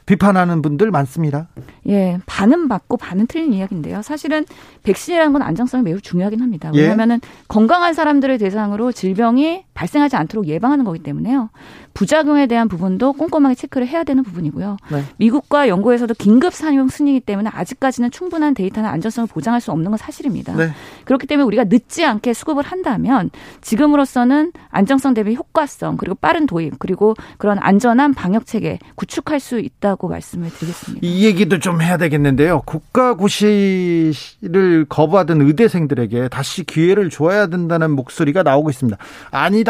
비판하는 분들 많습니다. 예, 반은 맞고 반은 틀린 이야기인데요. 사실은 백신이라는 건 안정성이 매우 중요하긴 합니다. 예. 왜냐하면은 예. 건강한 사람들을 대상으로 질병이 발생하지 않도록 예방하는 거기 때문에요. 부작용에 대한 부분도 꼼꼼하게 체크를 해야 되는 부분이고요. 네. 미국과 영국에서도 긴급 사용 순이기 때문에 아직까지는 충분한 데이터나 안전성을 보장할 수 없는 건 사실입니다. 네. 그렇기 때문에 우리가 늦지 않게 수급을 한다면 지금으로서는 안정성 대비 효과성 그리고 빠른 도입 그리고 그런 안전한 방역 체계 구축할 수 있다고 말씀을 드리겠습니다. 이 얘기도 좀 해야 되겠는데요. 국가 고시를 거부하던 의대생들에게 다시 기회를 줘야 된다는 목소리가 나오고 있습니다. 아니다.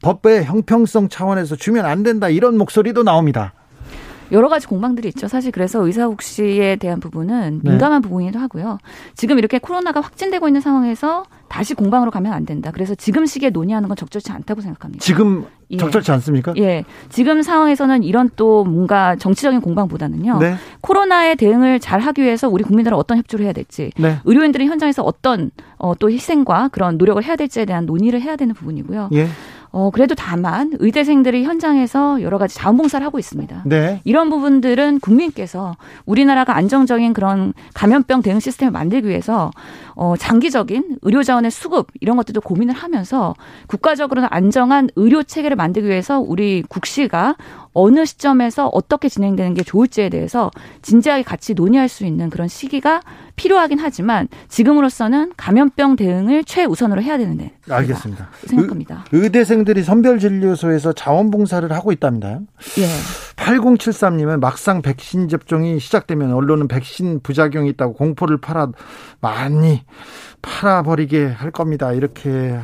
법의 형평성 차원 차원에서 주면 안 된다 이런 목소리도 나옵니다. 여러 가지 공방들이 있죠. 사실 그래서 의사국시에 대한 부분은 네. 민감한 네. 부분이기도 하고요. 지금 이렇게 코로나가 확진되고 있는 상황에서 다시 공방으로 가면 안 된다. 그래서 지금 시기에 논의하는 건 적절치 않다고 생각합니다. 지금 예. 적절치 않습니까? 예. 지금 상황에서는 이런 또 뭔가 정치적인 공방보다는요. 네. 코로나에 대응을 잘 하기 위해서 우리 국민들은 어떤 협조를 해야 될지, 네. 의료인들이 현장에서 어떤 어, 또 희생과 그런 노력을 해야 될지에 대한 논의를 해야 되는 부분이고요. 예. 어, 그래도 다만 의대생들이 현장에서 여러 가지 자원봉사를 하고 있습니다. 네. 이런 부분들은 국민께서 우리나라가 안정적인 그런 감염병 대응 시스템을 만들기 위해서 어, 장기적인 의료 자원의 수급 이런 것들도 고민을 하면서 국가적으로는 안정한 의료 체계를 만들기 위해서 우리 국시가 어느 시점에서 어떻게 진행되는 게 좋을지에 대해서 진지하게 같이 논의할 수 있는 그런 시기가 필요하긴 하지만 지금으로서는 감염병 대응을 최우선으로 해야 되는데 알겠습니다. 생각합니다. 의, 대생들이 선별진료소에서 자원봉사를 하고 있답니다. 예. 8073님은 막상 백신 접종이 시작되면 언론은 백신 부작용이 있다고 공포를 팔아 많이 팔아버리게 할 겁니다. 이렇게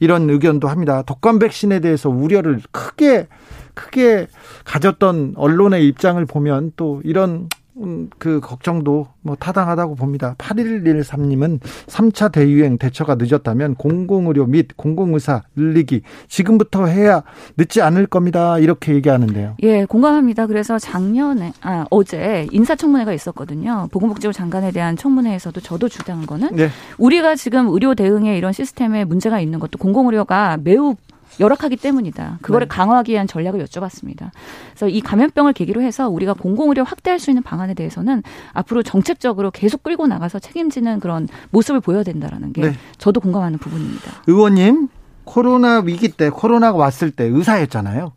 이런 의견도 합니다. 독감 백신에 대해서 우려를 크게 크게 가졌던 언론의 입장을 보면 또 이런 음, 그 걱정도 뭐 타당하다고 봅니다. 8113님은 3차 대유행 대처가 늦었다면 공공의료 및 공공의사 늘리기 지금부터 해야 늦지 않을 겁니다. 이렇게 얘기하는데요. 예, 공감합니다. 그래서 작년에 아 어제 인사청문회가 있었거든요. 보건복지부 장관에 대한 청문회에서도 저도 주장한 거는 네. 우리가 지금 의료 대응에 이런 시스템에 문제가 있는 것도 공공의료가 매우 열악하기 때문이다. 그거를 네. 강화하기 위한 전략을 여쭤봤습니다. 그래서 이 감염병을 계기로 해서 우리가 공공의료 확대할 수 있는 방안에 대해서는 앞으로 정책적으로 계속 끌고 나가서 책임지는 그런 모습을 보여야 된다라는 게 네. 저도 공감하는 부분입니다. 의원님, 코로나 위기 때 코로나가 왔을 때 의사였잖아요.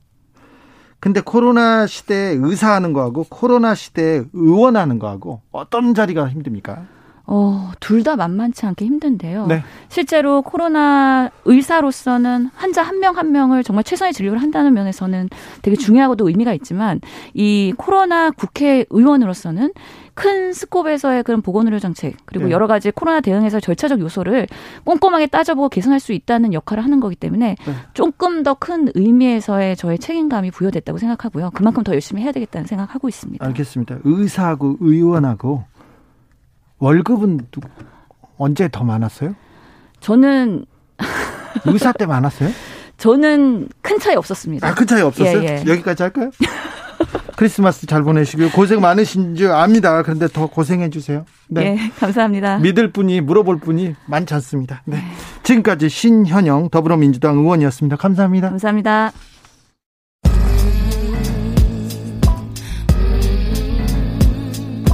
근데 코로나 시대에 의사하는 거하고 코로나 시대에 의원하는 거하고 어떤 자리가 힘듭니까? 어, 둘 다 만만치 않게 힘든데요. 네. 실제로 코로나 의사로서는 환자 한명한 명을 정말 최선의 진료를 한다는 면에서는 되게 중요하고도 의미가 있지만 이 코로나 국회의원으로서는 큰 스콥에서의 그런 보건의료 정책 그리고 네. 여러 가지 코로나 대응에서 절차적 요소를 꼼꼼하게 따져보고 개선할 수 있다는 역할을 하는 거기 때문에 네. 조금 더 큰 의미에서의 저의 책임감이 부여됐다고 생각하고요. 그만큼 더 열심히 해야 되겠다는 생각하고 있습니다. 알겠습니다. 의사하고 의원하고 월급은 누- 언제 더 많았어요? 저는 의사 때 많았어요? 저는 큰 차이 없었습니다. 아, 큰 차이 없었어요? 예, 예. 여기까지 할까요? 크리스마스 잘 보내시고요. 고생 많으신 줄 압니다. 그런데 더 고생해 주세요. 네. 예, 감사합니다. 믿을 분이 물어볼 분이 많지 않습니다. 네. 지금까지 신현영 더불어민주당 의원이었습니다. 감사합니다. 감사합니다.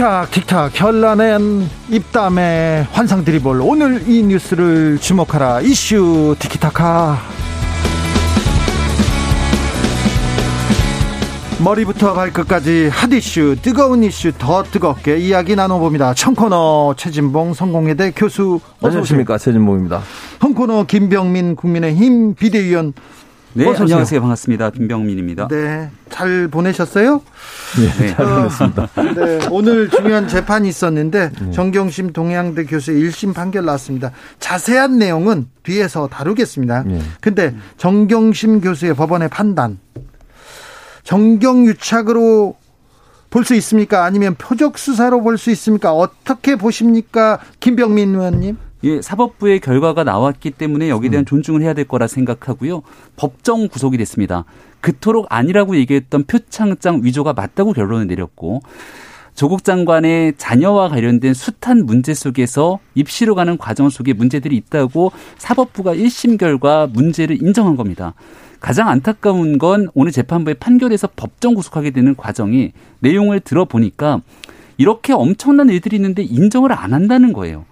틱탁 틱탁. 현란한 입담의 환상 드리블 오늘 이 뉴스를 주목하라. 이슈 티키타카. 머리부터 발끝까지 핫 이슈 뜨거운 이슈 더 뜨겁게 이야기 나눠봅니다. 청코너 최진봉 성공회대 교수 안녕하십니까. 최진봉입니다. 홍코너 김병민 국민의힘 비대위원 네. 안녕하세요. 반갑습니다. 김병민입니다. 네 잘 보내셨어요? 네, 잘 보냈습니다. 네, 오늘 중요한 재판이 있었는데 정경심 동양대 교수의 1심 판결 나왔습니다. 자세한 내용은 뒤에서 다루겠습니다. 네. 근데 정경심 교수의 법원의 판단 정경유착으로 볼 수 있습니까? 아니면 표적 수사로 볼 수 있습니까? 어떻게 보십니까? 김병민 의원님? 예, 사법부의 결과가 나왔기 때문에 여기에 대한 존중을 해야 될 거라 생각하고요. 법정 구속이 됐습니다. 그토록 아니라고 얘기했던 표창장 위조가 맞다고 결론을 내렸고 조국 장관의 자녀와 관련된 숱한 문제 속에서 입시로 가는 과정 속에 문제들이 있다고 사법부가 1심 결과 문제를 인정한 겁니다. 가장 안타까운 건 오늘 재판부의 판결에서 법정 구속하게 되는 과정이 내용을 들어보니까 이렇게 엄청난 일들이 있는데 인정을 안 한다는 거예요.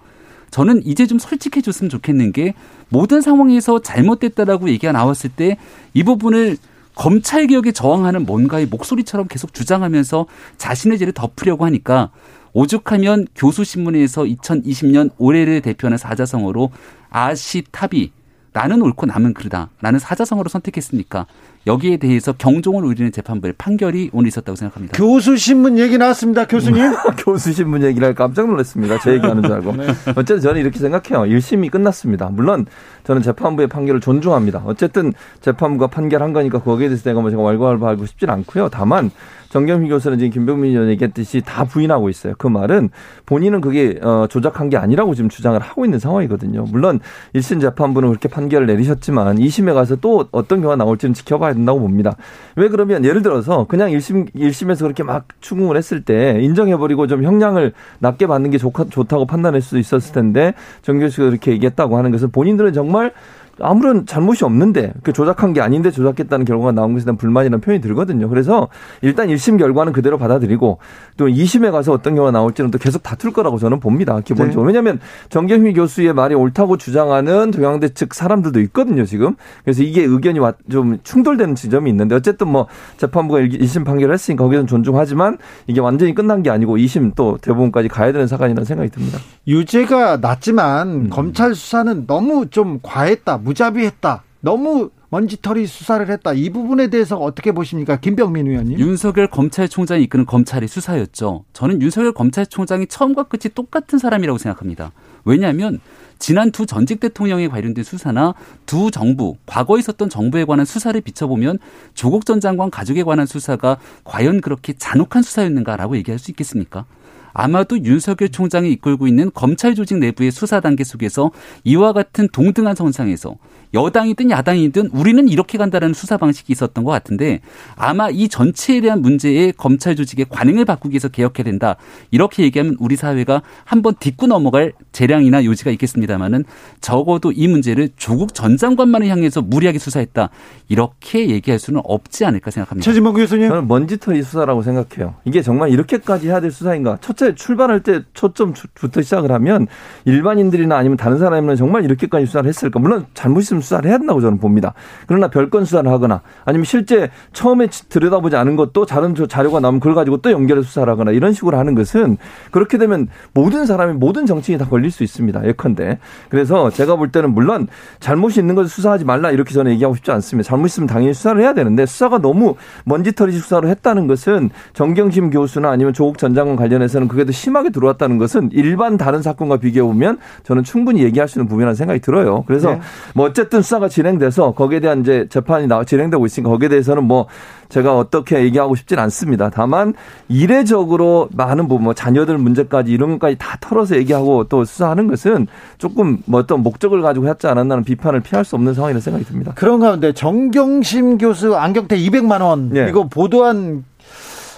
저는 이제 좀 솔직해 줬으면 좋겠는 게 모든 상황에서 잘못됐다라고 얘기가 나왔을 때 이 부분을 검찰 개혁에 저항하는 뭔가의 목소리처럼 계속 주장하면서 자신의 죄를 덮으려고 하니까 오죽하면 교수신문에서 2020년 올해를 대표하는 사자성어로 아시타비 나는 옳고 남은 그르다 라는 사자성어로 선택했으니까 여기에 대해서 경종을 울리는 재판부의 판결이 오늘 있었다고 생각합니다. 교수 신문 얘기 나왔습니다. 교수님. 교수 신문 얘기를 깜짝 놀랐습니다. 제 얘기하는 줄 알고. 어쨌든 저는 이렇게 생각해요. 1심이 끝났습니다. 물론 저는 재판부의 판결을 존중합니다. 어쨌든 재판부가 판결한 거니까 거기에 대해서 내가 뭐 제가 왈가왈부하고 싶진 않고요. 다만 정경희 교수는 지금 김병민 의원이 얘기했듯이 다 부인하고 있어요. 그 말은 본인은 그게 어, 조작한 게 아니라고 지금 주장을 하고 있는 상황이거든요. 물론 1심 재판부는 그렇게 판결을 내리셨지만 2심에 가서 또 어떤 경우가 나올지는 지켜봐야 된다고 봅니다. 왜 그러면 예를 들어서 그냥 1심 1심에서 그렇게 막 추궁을 했을 때 인정해 버리고 좀 형량을 낮게 받는 게 좋, 좋다고 판단할 수도 있었을 텐데 정 교수가 그렇게 얘기했다고 하는 것은 본인들은 정말 아무런 잘못이 없는데 그 조작한 게 아닌데 조작했다는 결과가 나온 것에 대한 불만이라는 표현이 들거든요. 그래서 일단 1심 결과는 그대로 받아들이고 또 2심에 가서 어떤 경우가 나올지는 또 계속 다툴 거라고 저는 봅니다. 기본적으로. 네. 왜냐하면 정경휘 교수의 말이 옳다고 주장하는 동양대 측 사람들도 있거든요, 지금. 그래서 이게 의견이 좀 충돌되는 지점이 있는데 어쨌든 뭐 재판부가 1심 판결을 했으니까 거기서는 존중하지만 이게 완전히 끝난 게 아니고 2심 또 대부분까지 가야 되는 사건이라는 생각이 듭니다. 유죄가 낮지만 음. 검찰 수사는 너무 좀 과했다. 무자비했다. 너무 먼지털이 수사를 했다. 이 부분에 대해서 어떻게 보십니까? 김병민 의원님. 윤석열 검찰총장이 이끄는 검찰의 수사였죠. 저는 윤석열 검찰총장이 처음과 끝이 똑같은 사람이라고 생각합니다. 왜냐하면 지난 두 전직 대통령에 관련된 수사나 두 정부, 과거에 있었던 정부에 관한 수사를 비춰보면 조국 전 장관 가족에 관한 수사가 과연 그렇게 잔혹한 수사였는가라고 얘기할 수 있겠습니까? 아마도 윤석열 총장이 이끌고 있는 검찰 조직 내부의 수사 단계 속에서 이와 같은 동등한 선상에서 여당이든 야당이든 우리는 이렇게 간다라는 수사 방식이 있었던 것 같은데 아마 이 전체에 대한 문제에 검찰 조직의 관행을 바꾸기 위해서 개혁해야 된다. 이렇게 얘기하면 우리 사회가 한번 딛고 넘어갈 재량이나 요지가 있겠습니다만은 적어도 이 문제를 조국 전 장관만을 향해서 무리하게 수사했다. 이렇게 얘기할 수는 없지 않을까 생각합니다. 최진봉 교수님. 저는 먼지털이 수사라고 생각해요. 이게 정말 이렇게까지 해야 될 수사인가? 첫째 출발할 때 초점부터 시작을 하면 일반인들이나 아니면 다른 사람은 정말 이렇게까지 수사를 했을까? 물론 잘못이 있으면 수사를 해야 된다고 저는 봅니다. 그러나 별건 수사를 하거나 아니면 실제 처음에 들여다보지 않은 것도 다른 자료가 나오면 그걸 가지고 또 연결해 수사를 하거나 이런 식으로 하는 것은 그렇게 되면 모든 사람이 모든 정치인이 다 걸릴 수 있습니다. 예컨대. 그래서 제가 볼 때는 물론 잘못이 있는 것을 수사하지 말라 이렇게 저는 얘기하고 싶지 않습니다. 잘못 있으면 당연히 수사를 해야 되는데 수사가 너무 먼지털이 수사를 했다는 것은 정경심 교수나 아니면 조국 전 장관 관련해서는 그게 더 심하게 들어왔다는 것은 일반 다른 사건과 비교해 보면 저는 충분히 얘기할 수 있는 부분이라는 생각이 들어요. 그래서 네. 뭐 어쨌든 수사가 진행돼서 거기에 대한 이제 재판이 나 진행되고 있으니까 거기에 대해서는 뭐 제가 어떻게 얘기하고 싶진 않습니다. 다만 이례적으로 많은 부분 뭐 자녀들 문제까지 이런 것까지 다 털어서 얘기하고 또 수사하는 것은 조금 뭐 어떤 목적을 가지고 했지 않았나는 비판을 피할 수 없는 상황이라는 생각이 듭니다. 그런 가운데 정경심 교수 안경테 200만 원 네. 이거 보도한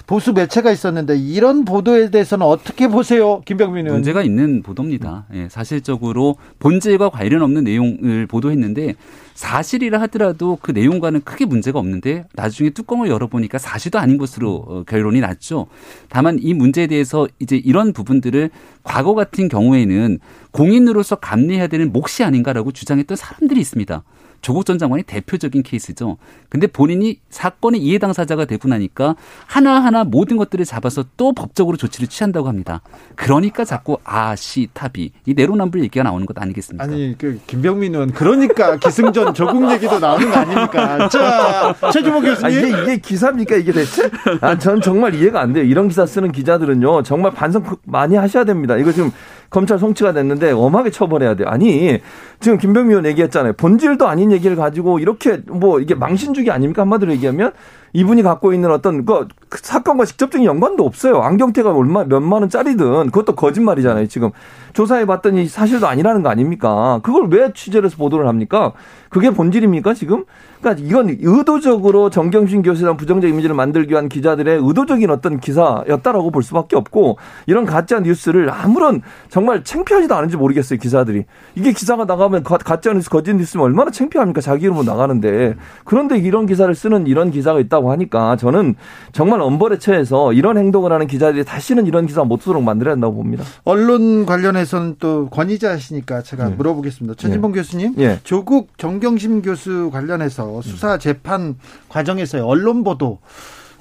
보수 매체가 있었는데 이런 보도에 대해서는 어떻게 보세요, 김병민 의원? 문제가 있는 보도입니다. 예, 사실적으로 본질과 관련 없는 내용을 보도했는데 사실이라 하더라도 그 내용과는 크게 문제가 없는데 나중에 뚜껑을 열어보니까 사실도 아닌 것으로 어, 결론이 났죠. 다만 이 문제에 대해서 이제 이런 부분들을 과거 같은 경우에는 공인으로서 감내해야 되는 몫이 아닌가라고 주장했던 사람들이 있습니다. 조국 전 장관이 대표적인 케이스죠. 근데 본인이 사건의 이해 당사자가 되고 나니까 하나하나 모든 것들을 잡아서 또 법적으로 조치를 취한다고 합니다. 그러니까 자꾸 아시 타비 이 내로남불 얘기가 나오는 것 아니겠습니까? 아니 그 김병민 의원 그러니까 기승전 조국 얘기도 나오는 거 아닙니까? 자 최주모 교수님 아, 이게, 이게 기사입니까 이게 대체? 아, 전 정말 이해가 안 돼요. 이런 기사 쓰는 기자들은요 정말 반성 많이 하셔야 됩니다. 이거 지금 검찰 송치가 됐는데 엄하게 처벌해야 돼요. 아니 지금 김병미 의원 얘기했잖아요. 본질도 아닌 얘기를 가지고 이렇게 뭐 이게 망신주기 아닙니까 한마디로 얘기하면 이분이 갖고 있는 어떤 그 사건과 직접적인 연관도 없어요. 안경테가 얼마 몇만 원짜리든 그것도 거짓말이잖아요. 지금 조사해 봤더니 사실도 아니라는 거 아닙니까? 그걸 왜 취재를 해서 보도를 합니까? 그게 본질입니까 지금? 그러니까 이건 의도적으로 정경심 대한 부정적 이미지를 만들기 위한 기자들의 의도적인 어떤 기사였다라고 볼 수밖에 없고 이런 가짜 뉴스를 아무런 정말 창피하지도 않은지 모르겠어요 기사들이 이게 기사가 나가면 가짜 뉴스 거짓 뉴스면 얼마나 창피합니까 자기 이름으로 나가는데 그런데 이런 기사를 쓰는 이런 기사가 있다고 하니까 저는 정말 엄벌에 처해서 이런 행동을 하는 기자들이 다시는 이런 기사 못 쓰도록 만들어야 한다고 봅니다. 언론 관련해 서는 또 권위자시니까 제가 네. 물어보겠습니다. 최진봉 네. 교수님, 네. 조국 정경심 교수 관련해서 수사 재판 과정에서의 언론 보도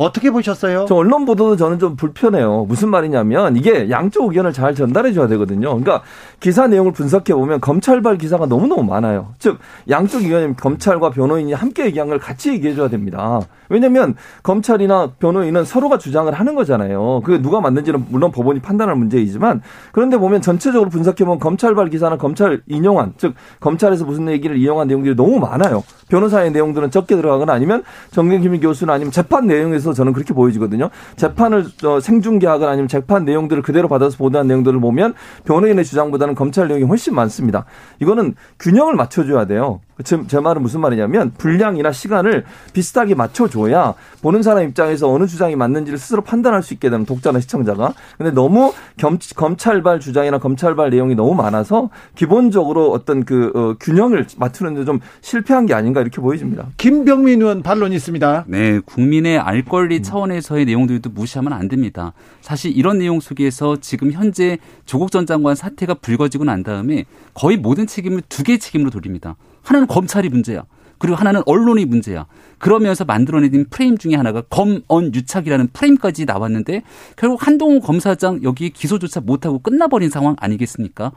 어떻게 보셨어요? 저 언론 보도도 저는 좀 불편해요. 무슨 말이냐면 이게 양쪽 의견을 잘 전달해 줘야 되거든요. 그러니까 기사 내용을 분석해 보면 검찰발 기사가 너무너무 많아요. 즉 양쪽 의견이 검찰과 변호인이 함께 얘기한 걸 같이 얘기해 줘야 됩니다. 왜냐면 검찰이나 변호인은 서로가 주장을 하는 거잖아요. 그게 누가 맞는지는 물론 법원이 판단할 문제이지만 그런데 보면 전체적으로 분석해 보면 검찰발 기사나 검찰 인용한 즉 검찰에서 무슨 얘기를 이용한 내용들이 너무 많아요. 변호사의 내용들은 적게 들어가거나 아니면 정경심 교수나 아니면 재판 내용에서 있어서 저는 그렇게 보여지거든요. 재판을 생중계하거나 아니면 재판 내용들을 그대로 받아서 보도한 내용들을 보면 변호인의 주장보다는 검찰 내용이 훨씬 많습니다. 이거는 균형을 맞춰줘야 돼요. 지금 제 말은 무슨 말이냐면 분량이나 시간을 비슷하게 맞춰줘야 보는 사람 입장에서 어느 주장이 맞는지를 스스로 판단할 수 있게 되는 독자나 시청자가. 근데 너무 겸, 검찰발 주장이나 검찰발 내용이 너무 많아서 기본적으로 어떤 그 어, 균형을 맞추는데 좀 실패한 게 아닌가 이렇게 보여집니다. 김병민 의원 반론 있습니다. 네, 국민의 알 권리 차원에서의 내용들도 무시하면 안 됩니다. 사실 이런 내용 속에서 지금 현재 조국 전 장관 사태가 불거지고 난 다음에 거의 모든 책임을 두 개의 책임으로 돌립니다. 하나는 검찰이 문제야. 그리고 하나는 언론이 문제야. 그러면서 만들어내린 프레임 중에 하나가 검언 유착이라는 프레임까지 나왔는데 결국 한동훈 검사장 여기 기소조차 못하고 끝나버린 상황 아니겠습니까?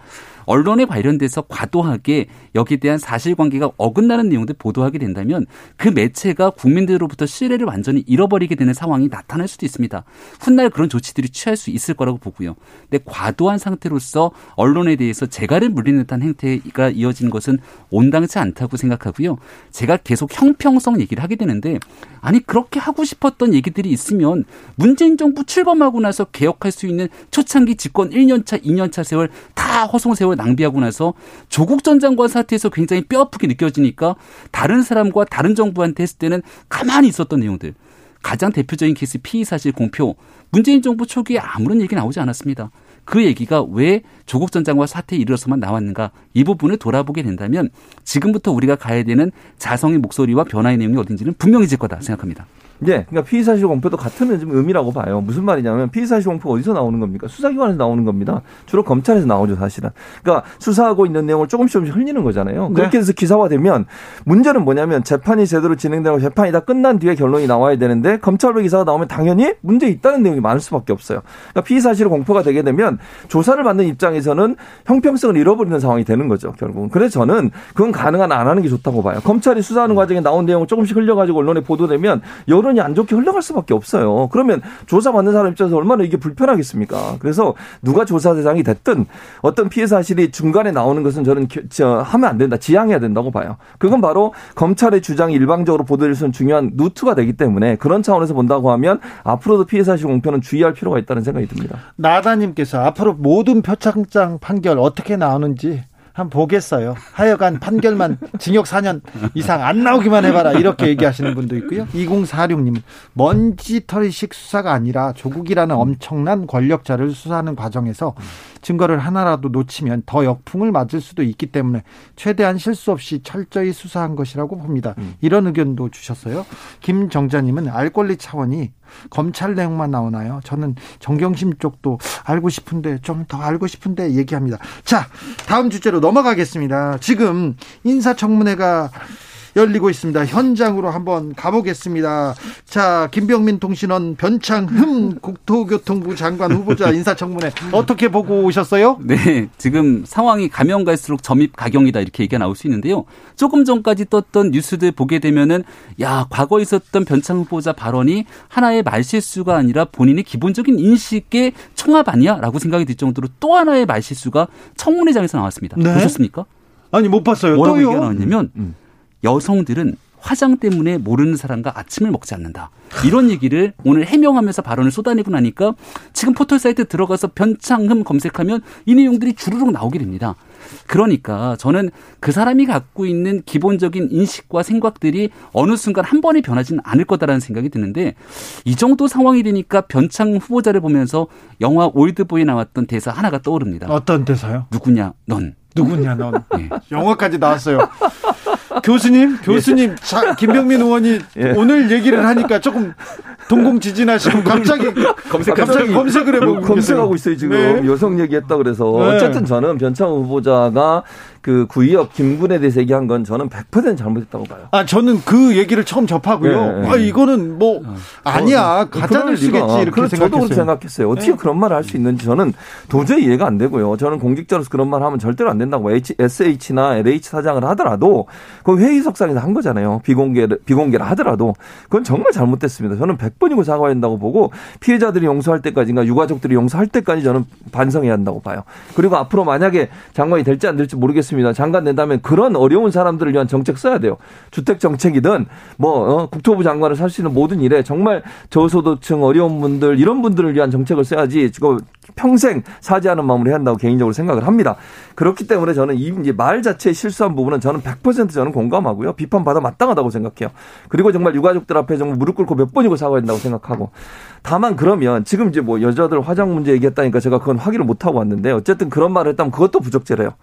언론에 관련돼서 과도하게 여기에 대한 사실관계가 어긋나는 내용들 보도하게 된다면 그 매체가 국민들로부터 신뢰를 완전히 잃어버리게 되는 상황이 나타날 수도 있습니다. 훗날 그런 조치들이 취할 수 있을 거라고 보고요. 근데 과도한 상태로서 언론에 대해서 재갈을 물리는 듯한 행태가 이어진 것은 온당치 않다고 생각하고요. 제가 계속 형평성 얘기를 하게 되는데 아니 그렇게 하고 싶었던 얘기들이 있으면 문재인 정부 출범하고 나서 개혁할 수 있는 초창기 집권 1년차, 2년차 세월 다 허송 세월 낭비하고 나서 조국 전 장관 사태에서 굉장히 뼈아프게 느껴지니까 다른 사람과 다른 정부한테 했을 때는 가만히 있었던 내용들. 가장 대표적인 케이스 피의 사실 공표. 문재인 정부 초기에 아무런 얘기 나오지 않았습니다. 그 얘기가 왜 조국 전 장관 사태에 이르러서만 나왔는가 이 부분을 돌아보게 된다면 지금부터 우리가 가야 되는 자성의 목소리와 변화의 내용이 어딘지는 분명해질 거다 생각합니다. 예, 그러니까 피의사실 공표도 같은 좀 의미라고 봐요. 무슨 말이냐면 피의사실 공표 어디서 나오는 겁니까? 수사기관에서 나오는 겁니다. 주로 검찰에서 나오죠, 사실은. 그러니까 수사하고 있는 내용을 조금씩 조금씩 흘리는 거잖아요. 네. 그렇게 해서 기사화되면 문제는 뭐냐면 재판이 제대로 진행되고 재판이 다 끝난 뒤에 결론이 나와야 되는데 검찰로 기사가 나오면 당연히 문제 있다는 내용이 많을 수밖에 없어요. 그러니까 피의사실 공표가 되게 되면 조사를 받는 입장에서는 형평성을 잃어버리는 상황이 되는 거죠, 결국은. 그래서 저는 그건 가능한 안 하는 게 좋다고 봐요. 검찰이 수사하는 과정에 나온 내용을 조금씩 흘려가지고 언론에 보도되면 여 론이 안 좋게 흘러갈 수밖에 없어요. 그러면 조사받는 사람 입장에서 얼마나 이게 불편하겠습니까? 그래서 누가 조사 대상이 됐든 어떤 피해 사실이 중간에 나오는 것은 저는 저, 하면 안 된다. 지양해야 된다고 봐요. 그건 바로 검찰의 주장이 일방적으로 보도될 수 있는 중요한 루트가 되기 때문에 그런 차원에서 본다고 하면 앞으로도 피해 사실 공표는 주의할 필요가 있다는 생각이 듭니다. 나다님께서 앞으로 모든 표창장 판결 어떻게 나오는지 한번 보겠어요. 하여간 판결만 징역 4년 이상 안 나오기만 해봐라. 이렇게 얘기하시는 분도 있고요. 2046님, 먼지털이식 수사가 아니라 조국이라는 엄청난 권력자를 수사하는 과정에서 증거를 하나라도 놓치면 더 역풍을 맞을 수도 있기 때문에 최대한 실수 없이 철저히 수사한 것이라고 봅니다. 음. 이런 의견도 주셨어요. 김정자님은 알 권리 차원이 검찰 내용만 나오나요? 저는 정경심 쪽도 알고 싶은데 좀 더 알고 싶은데 얘기합니다. 자, 다음 주제로 넘어가겠습니다. 지금 인사청문회가 열리고 있습니다. 현장으로 한번 가보겠습니다. 자, 김병민 통신원 변창흠 국토교통부 장관 후보자 인사청문회 어떻게 보고 오셨어요? 네, 지금 상황이 가면 갈수록 점입 가경이다 이렇게 얘기가 나올 수 있는데요. 조금 전까지 떴던 뉴스들 보게 되면은 야 과거 있었던 변창 후보자 발언이 하나의 말실수가 아니라 본인의 기본적인 인식의 총합 아니야라고 생각이 들 정도로 또 하나의 말실수가 청문회장에서 나왔습니다. 네? 보셨습니까? 아니 못 봤어요. 뭐라고? 얘기가 나왔냐면 음. 여성들은 화장 때문에 모르는 사람과 아침을 먹지 않는다. 이런 얘기를 오늘 해명하면서 발언을 쏟아내고 나니까 지금 포털 사이트 들어가서 변창흠 검색하면 이 내용들이 주르륵 나오게 됩니다. 그러니까 저는 그 사람이 갖고 있는 기본적인 인식과 생각들이 어느 순간 한 번에 변하지는 않을 거다라는 생각이 드는데 이 정도 상황이 되니까 변창 후보자를 보면서 영화 올드보이 나왔던 대사 하나가 떠오릅니다. 어떤 대사요? 누구냐 넌. 누구냐 넌. 네. 영화까지 나왔어요. 교수님, 교수님, 자, 김병민 의원이 예. 오늘 얘기를 하니까 조금 동공 지진하시고 갑자기 검색 갑자기 검색을 해보고 검색하고 있어요 지금 네. 여성 얘기했다 그래서 네. 어쨌든 저는 변창호 후보자가 그 구의역 김군에 대해서 얘기한 건 저는 100% 잘못했다고 봐요. 아 저는 그 얘기를 처음 접하고요. 네. 아 이거는 뭐 어. 아니야 가짜를 쓰겠지 이렇게 생각했어요. 저도 그렇게 생각했어요. 어떻게 네. 그런 말을 할 수 있는지 저는 도저히 이해가 안 되고요. 저는 공직자로서 그런 말 하면 절대로 안 된다고 H, SH나 LH 사장을 하더라도 그 회의석상에서 한 거잖아요. 비공개 비공개를 하더라도 그건 정말 잘못됐습니다. 저는 100% 100번이고 사과해야 한다고 보고 피해자들이 용서할 때까지인가 유가족들이 용서할 때까지 저는 반성해야 한다고 봐요. 그리고 앞으로 만약에 장관이 될지 안 될지 모르겠습니다. 장관 된다면 그런 어려운 사람들을 위한 정책 써야 돼요. 주택 정책이든 뭐 어, 국토부 장관을 살 수 있는 모든 일에 정말 저소득층 어려운 분들 이런 분들을 위한 정책을 써야지 지금 평생 사죄하는 마음으로 해야 한다고 개인적으로 생각을 합니다. 그렇기 때문에 저는 이 이제 말 자체에 실수한 부분은 저는 100% 저는 공감하고요. 비판받아 마땅하다고 생각해요. 그리고 정말 유가족들 앞에 정말 무릎 꿇고 몇 번이고 사과해야 된다고 생각하고. 다만 그러면 지금 이제 뭐 여자들 화장 문제 얘기했다니까 제가 그건 확인을 못 하고 왔는데 어쨌든 그런 말을 했다면 그것도 부적절해요.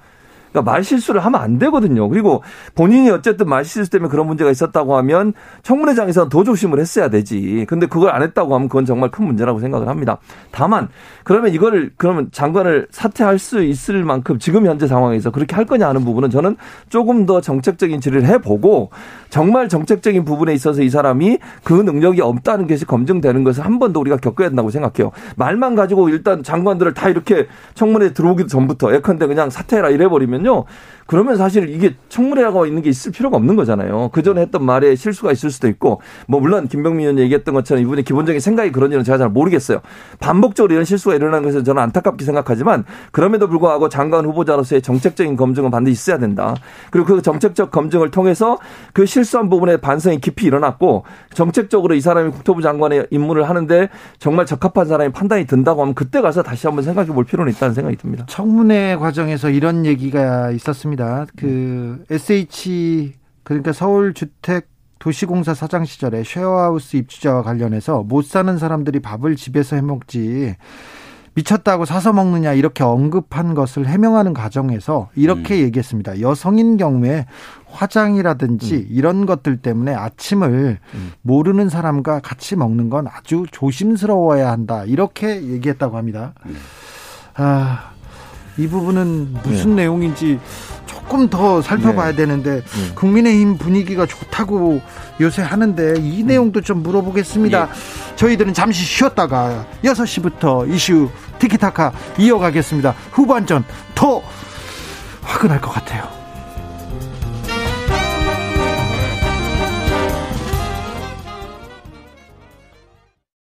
그러니까 말 실수를 하면 안 되거든요. 그리고 본인이 어쨌든 말 실수 때문에 그런 문제가 있었다고 하면 청문회장에서는 더 조심을 했어야 되지. 근데 그걸 안 했다고 하면 그건 정말 큰 문제라고 생각을 합니다. 다만 그러면 이거를 그러면 장관을 사퇴할 수 있을 만큼 지금 현재 상황에서 그렇게 할 거냐 하는 부분은 저는 조금 더 정책적인 질의를 해보고 정말 정책적인 부분에 있어서 이 사람이 그 능력이 없다는 것이 검증되는 것을 한 번 더 우리가 겪어야 된다고 생각해요. 말만 가지고 일단 장관들을 다 이렇게 청문회 들어오기 전부터 예컨대 그냥 사퇴해라 이래버리면 요. 그러면 사실 이게 청문회라고 있는 게 있을 필요가 없는 거잖아요. 그 전에 했던 말에 실수가 있을 수도 있고, 뭐 물론 김병민 의원이 얘기했던 것처럼 이분의 기본적인 생각이 그런지는 제가 잘 모르겠어요. 반복적으로 이런 실수가 일어나는 것은 저는 안타깝게 생각하지만 그럼에도 불구하고 장관 후보자로서의 정책적인 검증은 반드시 있어야 된다. 그리고 그 정책적 검증을 통해서 그 실수한 부분에 반성이 깊이 일어났고 정책적으로 이 사람이 국토부 장관의 임무를 하는데 정말 적합한 사람이 판단이 든다고 하면 그때 가서 다시 한번 생각해 볼 필요는 있다는 생각이 듭니다. 청문회 과정에서 이런 얘기가 있었습니다. 그 SH 그러니까 서울 주택 도시공사 사장 시절에 쉐어하우스 입주자와 관련해서 못 사는 사람들이 밥을 집에서 해 먹지 미쳤다고 사서 먹느냐 이렇게 언급한 것을 해명하는 과정에서 이렇게 음. 얘기했습니다. 여성인 경우에 화장이라든지 음. 이런 것들 때문에 아침을 음. 모르는 사람과 같이 먹는 건 아주 조심스러워야 한다. 이렇게 얘기했다고 합니다. 음. 아, 이 부분은 무슨 네. 내용인지 조금 더 살펴봐야 네. 되는데 네. 국민의힘 분위기가 좋다고 요새 하는데 이 음. 내용도 좀 물어보겠습니다. 예. 저희들은 잠시 쉬었다가 6시부터 이슈 티키타카 이어가겠습니다. 후반전 더 화끈할 것 같아요.